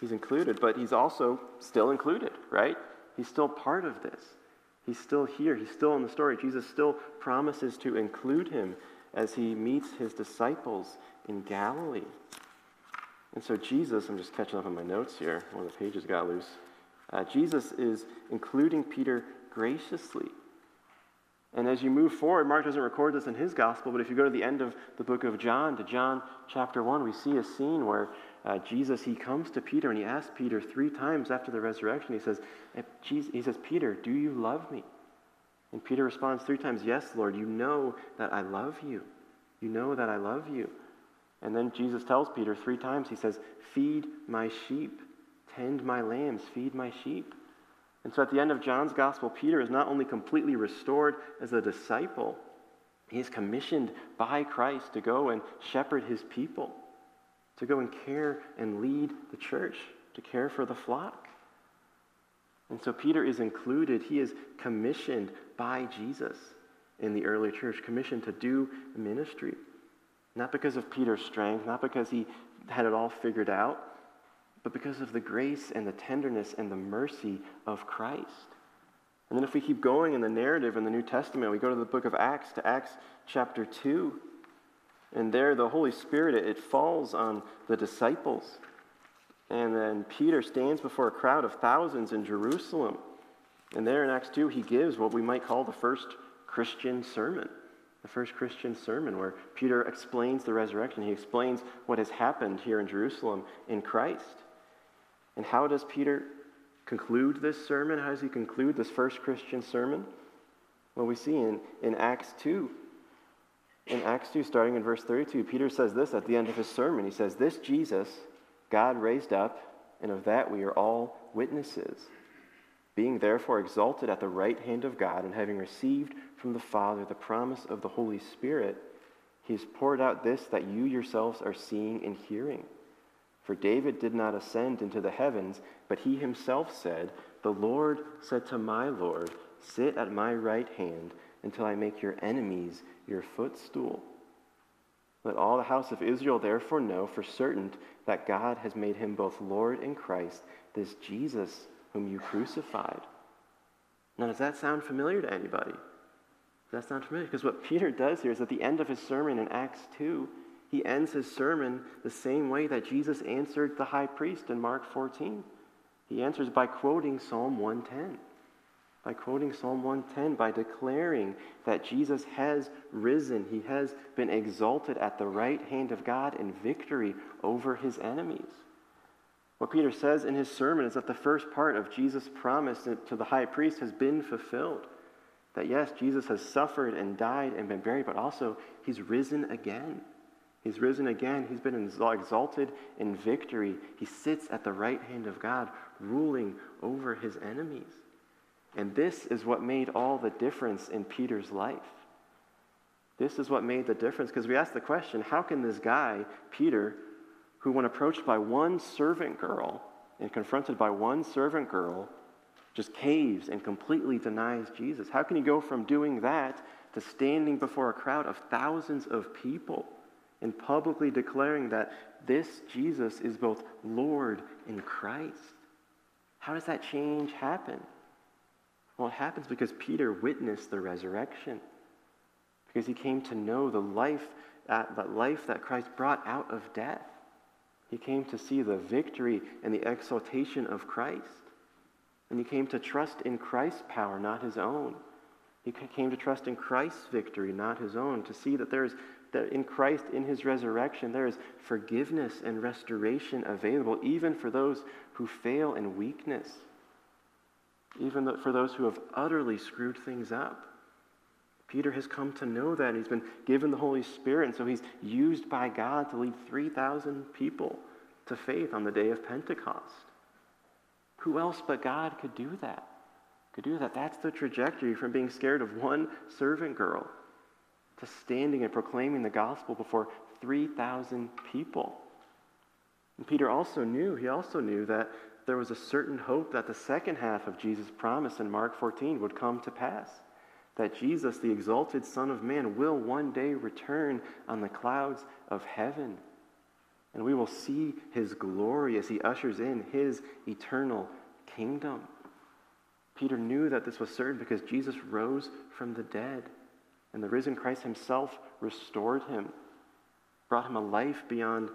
He's included, but he's also still included, right? He's still part of this. He's still here. He's still in the story. Jesus still promises to include him as he meets his disciples in Galilee. And so, Jesus, I'm just catching up on my notes here. One of the pages got loose. Uh, Jesus is including Peter graciously. And as you move forward, Mark doesn't record this in his gospel, but if you go to the end of the book of John, to John chapter 1, we see a scene where uh, Jesus, he comes to Peter and he asks Peter three times after the resurrection, he says, Jesus, he says, Peter, do you love me? And Peter responds three times, Yes, Lord, you know that I love you. You know that I love you. And then Jesus tells Peter three times, he says, Feed my sheep, tend my lambs, feed my sheep. And so at the end of John's gospel, Peter is not only completely restored as a disciple, he is commissioned by Christ to go and shepherd his people, to go and care and lead the church, to care for the flock. And so Peter is included, he is commissioned by Jesus in the early church, commissioned to do ministry. Not because of Peter's strength, not because he had it all figured out, but because of the grace and the tenderness and the mercy of Christ. And then if we keep going in the narrative in the New Testament, we go to the book of Acts, to Acts chapter 2. And there, the Holy Spirit, it, falls on the disciples. And then Peter stands before a crowd of thousands in Jerusalem. And there in Acts 2, he gives what we might call the first Christian sermon. The first Christian sermon where Peter explains the resurrection. He explains what has happened here in Jerusalem in Christ. And how does Peter conclude this sermon? How does he conclude this first Christian sermon? Well, we see in, in Acts 2. In Acts 2, starting in verse 32, Peter says this at the end of his sermon. He says, This Jesus God raised up, and of that we are all witnesses. Being therefore exalted at the right hand of God, and having received from the Father the promise of the Holy Spirit, he has poured out this that you yourselves are seeing and hearing. For David did not ascend into the heavens, but he himself said, The Lord said to my Lord, Sit at my right hand until I make your enemies your footstool. Let all the house of Israel therefore know for certain that God has made him both Lord and Christ, this Jesus whom you crucified. Now, does that sound familiar to anybody? Does that sound familiar? Because what Peter does here is at the end of his sermon in Acts 2, he ends his sermon the same way that Jesus answered the high priest in Mark 14. He answers by quoting Psalm 110. By quoting Psalm 110, by declaring that Jesus has risen, he has been exalted at the right hand of God in victory over his enemies. What Peter says in his sermon is that the first part of Jesus' promise to the high priest has been fulfilled. That yes, Jesus has suffered and died and been buried, but also he's risen again. He's risen again. He's been exalted in victory. He sits at the right hand of God, ruling over his enemies. And this is what made all the difference in Peter's life. This is what made the difference because we asked the question how can this guy, Peter, who, when approached by one servant girl and confronted by one servant girl, just caves and completely denies Jesus? How can he go from doing that to standing before a crowd of thousands of people? and publicly declaring that this Jesus is both Lord and Christ. How does that change happen? Well, it happens because Peter witnessed the resurrection, because he came to know the life, that, that life that Christ brought out of death. He came to see the victory and the exaltation of Christ. And he came to trust in Christ's power, not his own. He came to trust in Christ's victory, not his own, to see that there is that in Christ, in his resurrection, there is forgiveness and restoration available, even for those who fail in weakness, even for those who have utterly screwed things up. Peter has come to know that. He's been given the Holy Spirit, and so he's used by God to lead 3,000 people to faith on the day of Pentecost. Who else but God could do that? Could do that. That's the trajectory from being scared of one servant girl to standing and proclaiming the gospel before 3,000 people. And Peter also knew, he also knew that there was a certain hope that the second half of Jesus' promise in Mark 14 would come to pass. That Jesus, the exalted Son of Man, will one day return on the clouds of heaven. And we will see his glory as he ushers in his eternal kingdom. Peter knew that this was certain because Jesus rose from the dead. And the risen Christ himself restored him, brought him a life beyond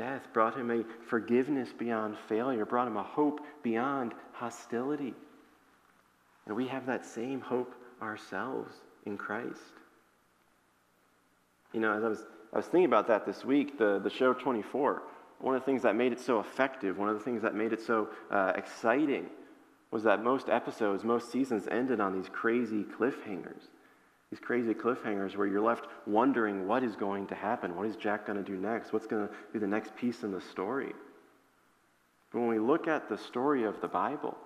death, brought him a forgiveness beyond failure, brought him a hope beyond hostility. And we have that same hope ourselves in Christ. You know, as I was, I was thinking about that this week, the, the show 24, one of the things that made it so effective, one of the things that made it so uh, exciting, was that most episodes, most seasons ended on these crazy cliffhangers. These crazy cliffhangers where you're left wondering what is going to happen. What is Jack going to do next? What's going to be the next piece in the story? But when we look at the story of the Bible,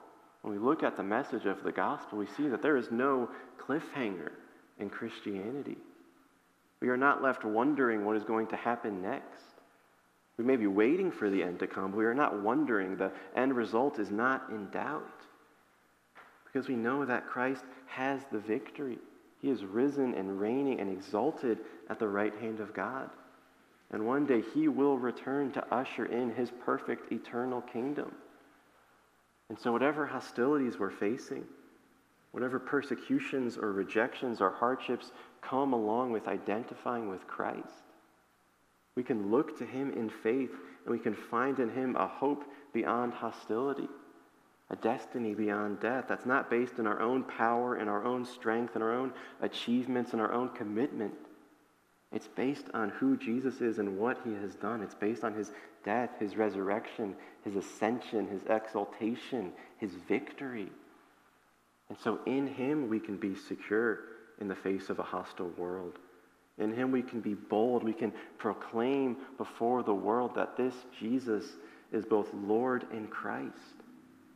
when we look at the message of the gospel, we see that there is no cliffhanger in Christianity. We are not left wondering what is going to happen next. We may be waiting for the end to come, but we are not wondering. The end result is not in doubt. Because we know that Christ has the victory. He is risen and reigning and exalted at the right hand of God. And one day he will return to usher in his perfect eternal kingdom. And so, whatever hostilities we're facing, whatever persecutions or rejections or hardships come along with identifying with Christ, we can look to him in faith and we can find in him a hope beyond hostility a destiny beyond death that's not based in our own power and our own strength and our own achievements and our own commitment. It's based on who Jesus is and what he has done. It's based on his death, his resurrection, his ascension, his exaltation, his victory. And so in him we can be secure in the face of a hostile world. In him we can be bold. We can proclaim before the world that this Jesus is both Lord and Christ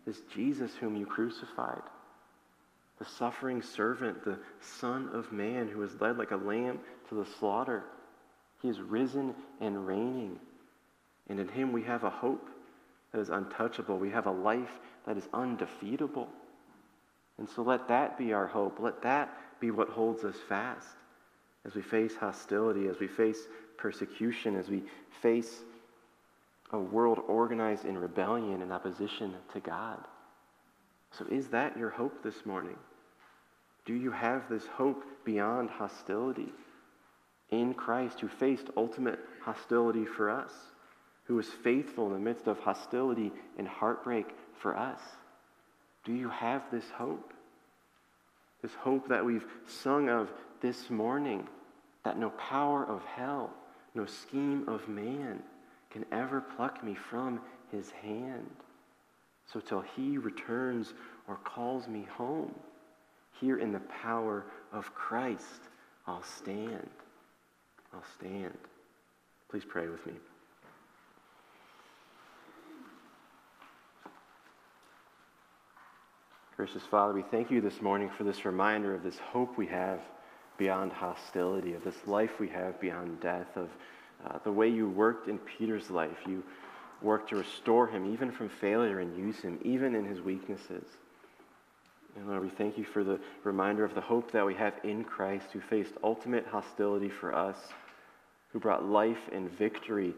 this Jesus whom you crucified, the suffering servant, the Son of Man who was led like a lamb to the slaughter. He is risen and reigning. And in him we have a hope that is untouchable. We have a life that is undefeatable. And so let that be our hope. Let that be what holds us fast as we face hostility, as we face persecution, as we face a world organized in rebellion and opposition to God. So, is that your hope this morning? Do you have this hope beyond hostility in Christ who faced ultimate hostility for us, who was faithful in the midst of hostility and heartbreak for us? Do you have this hope? This hope that we've sung of this morning, that no power of hell, no scheme of man, can ever pluck me from his hand. So till he returns or calls me home, here in the power of Christ, I'll stand. I'll stand. Please pray with me. Gracious Father, we thank you this morning for this reminder of this hope we have beyond hostility, of this life we have beyond death, of uh, the way you worked in Peter's life. You worked to restore him even from failure and use him even in his weaknesses. And Lord, we thank you for the reminder of the hope that we have in Christ who faced ultimate hostility for us, who brought life and victory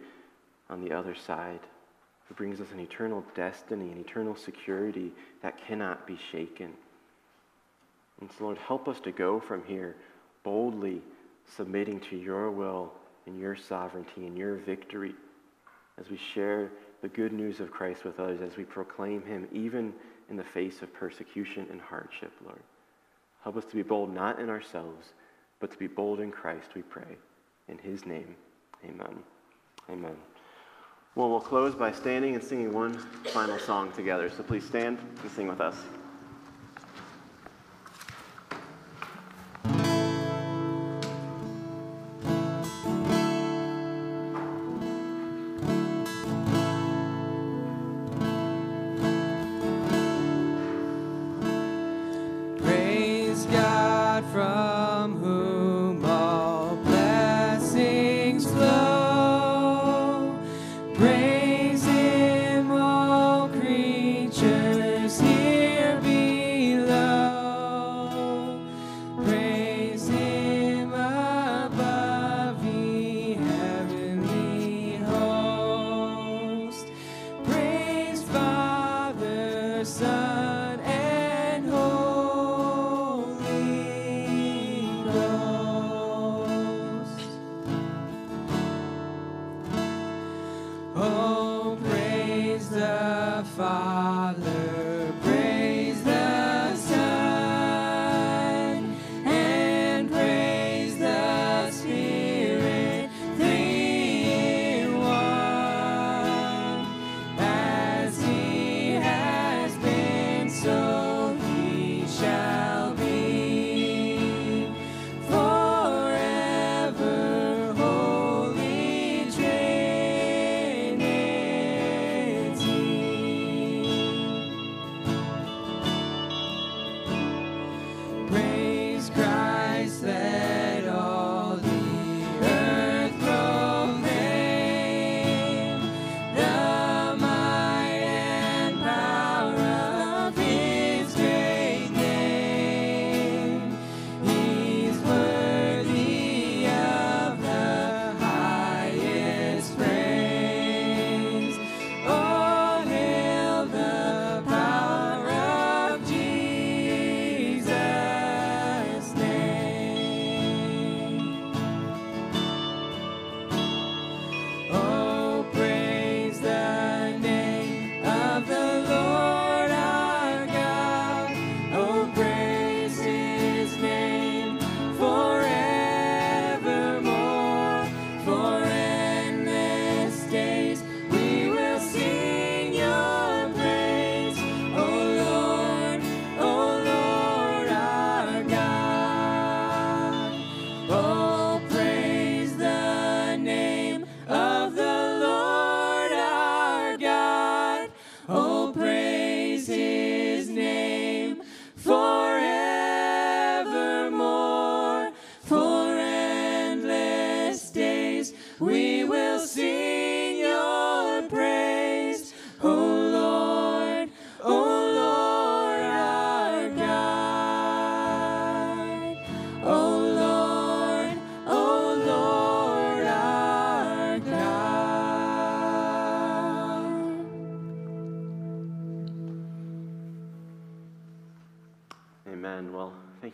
on the other side, who brings us an eternal destiny, an eternal security that cannot be shaken. And so, Lord, help us to go from here boldly submitting to your will in your sovereignty and your victory as we share the good news of Christ with others, as we proclaim him even in the face of persecution and hardship, Lord. Help us to be bold not in ourselves, but to be bold in Christ, we pray. In his name, amen. Amen. Well, we'll close by standing and singing one final song together. So please stand and sing with us.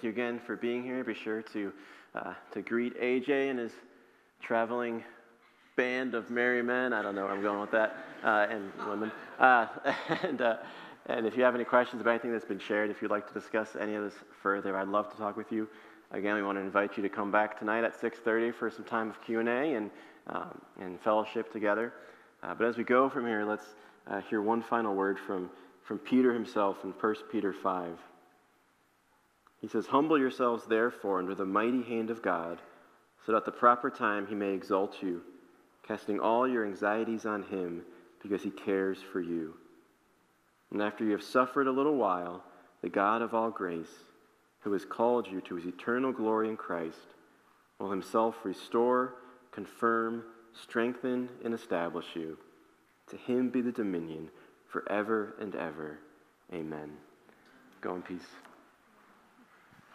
You again for being here. Be sure to, uh, to greet AJ and his traveling band of merry men. I don't know where I'm going with that, uh, and women. Uh, and, uh, and if you have any questions about anything that's been shared, if you'd like to discuss any of this further, I'd love to talk with you. Again, we want to invite you to come back tonight at 6:30 for some time of Q&A and, um, and fellowship together. Uh, but as we go from here, let's uh, hear one final word from, from Peter himself in 1 Peter 5. He says, Humble yourselves, therefore, under the mighty hand of God, so that at the proper time he may exalt you, casting all your anxieties on him, because he cares for you. And after you have suffered a little while, the God of all grace, who has called you to his eternal glory in Christ, will himself restore, confirm, strengthen, and establish you. To him be the dominion forever and ever. Amen. Go in peace.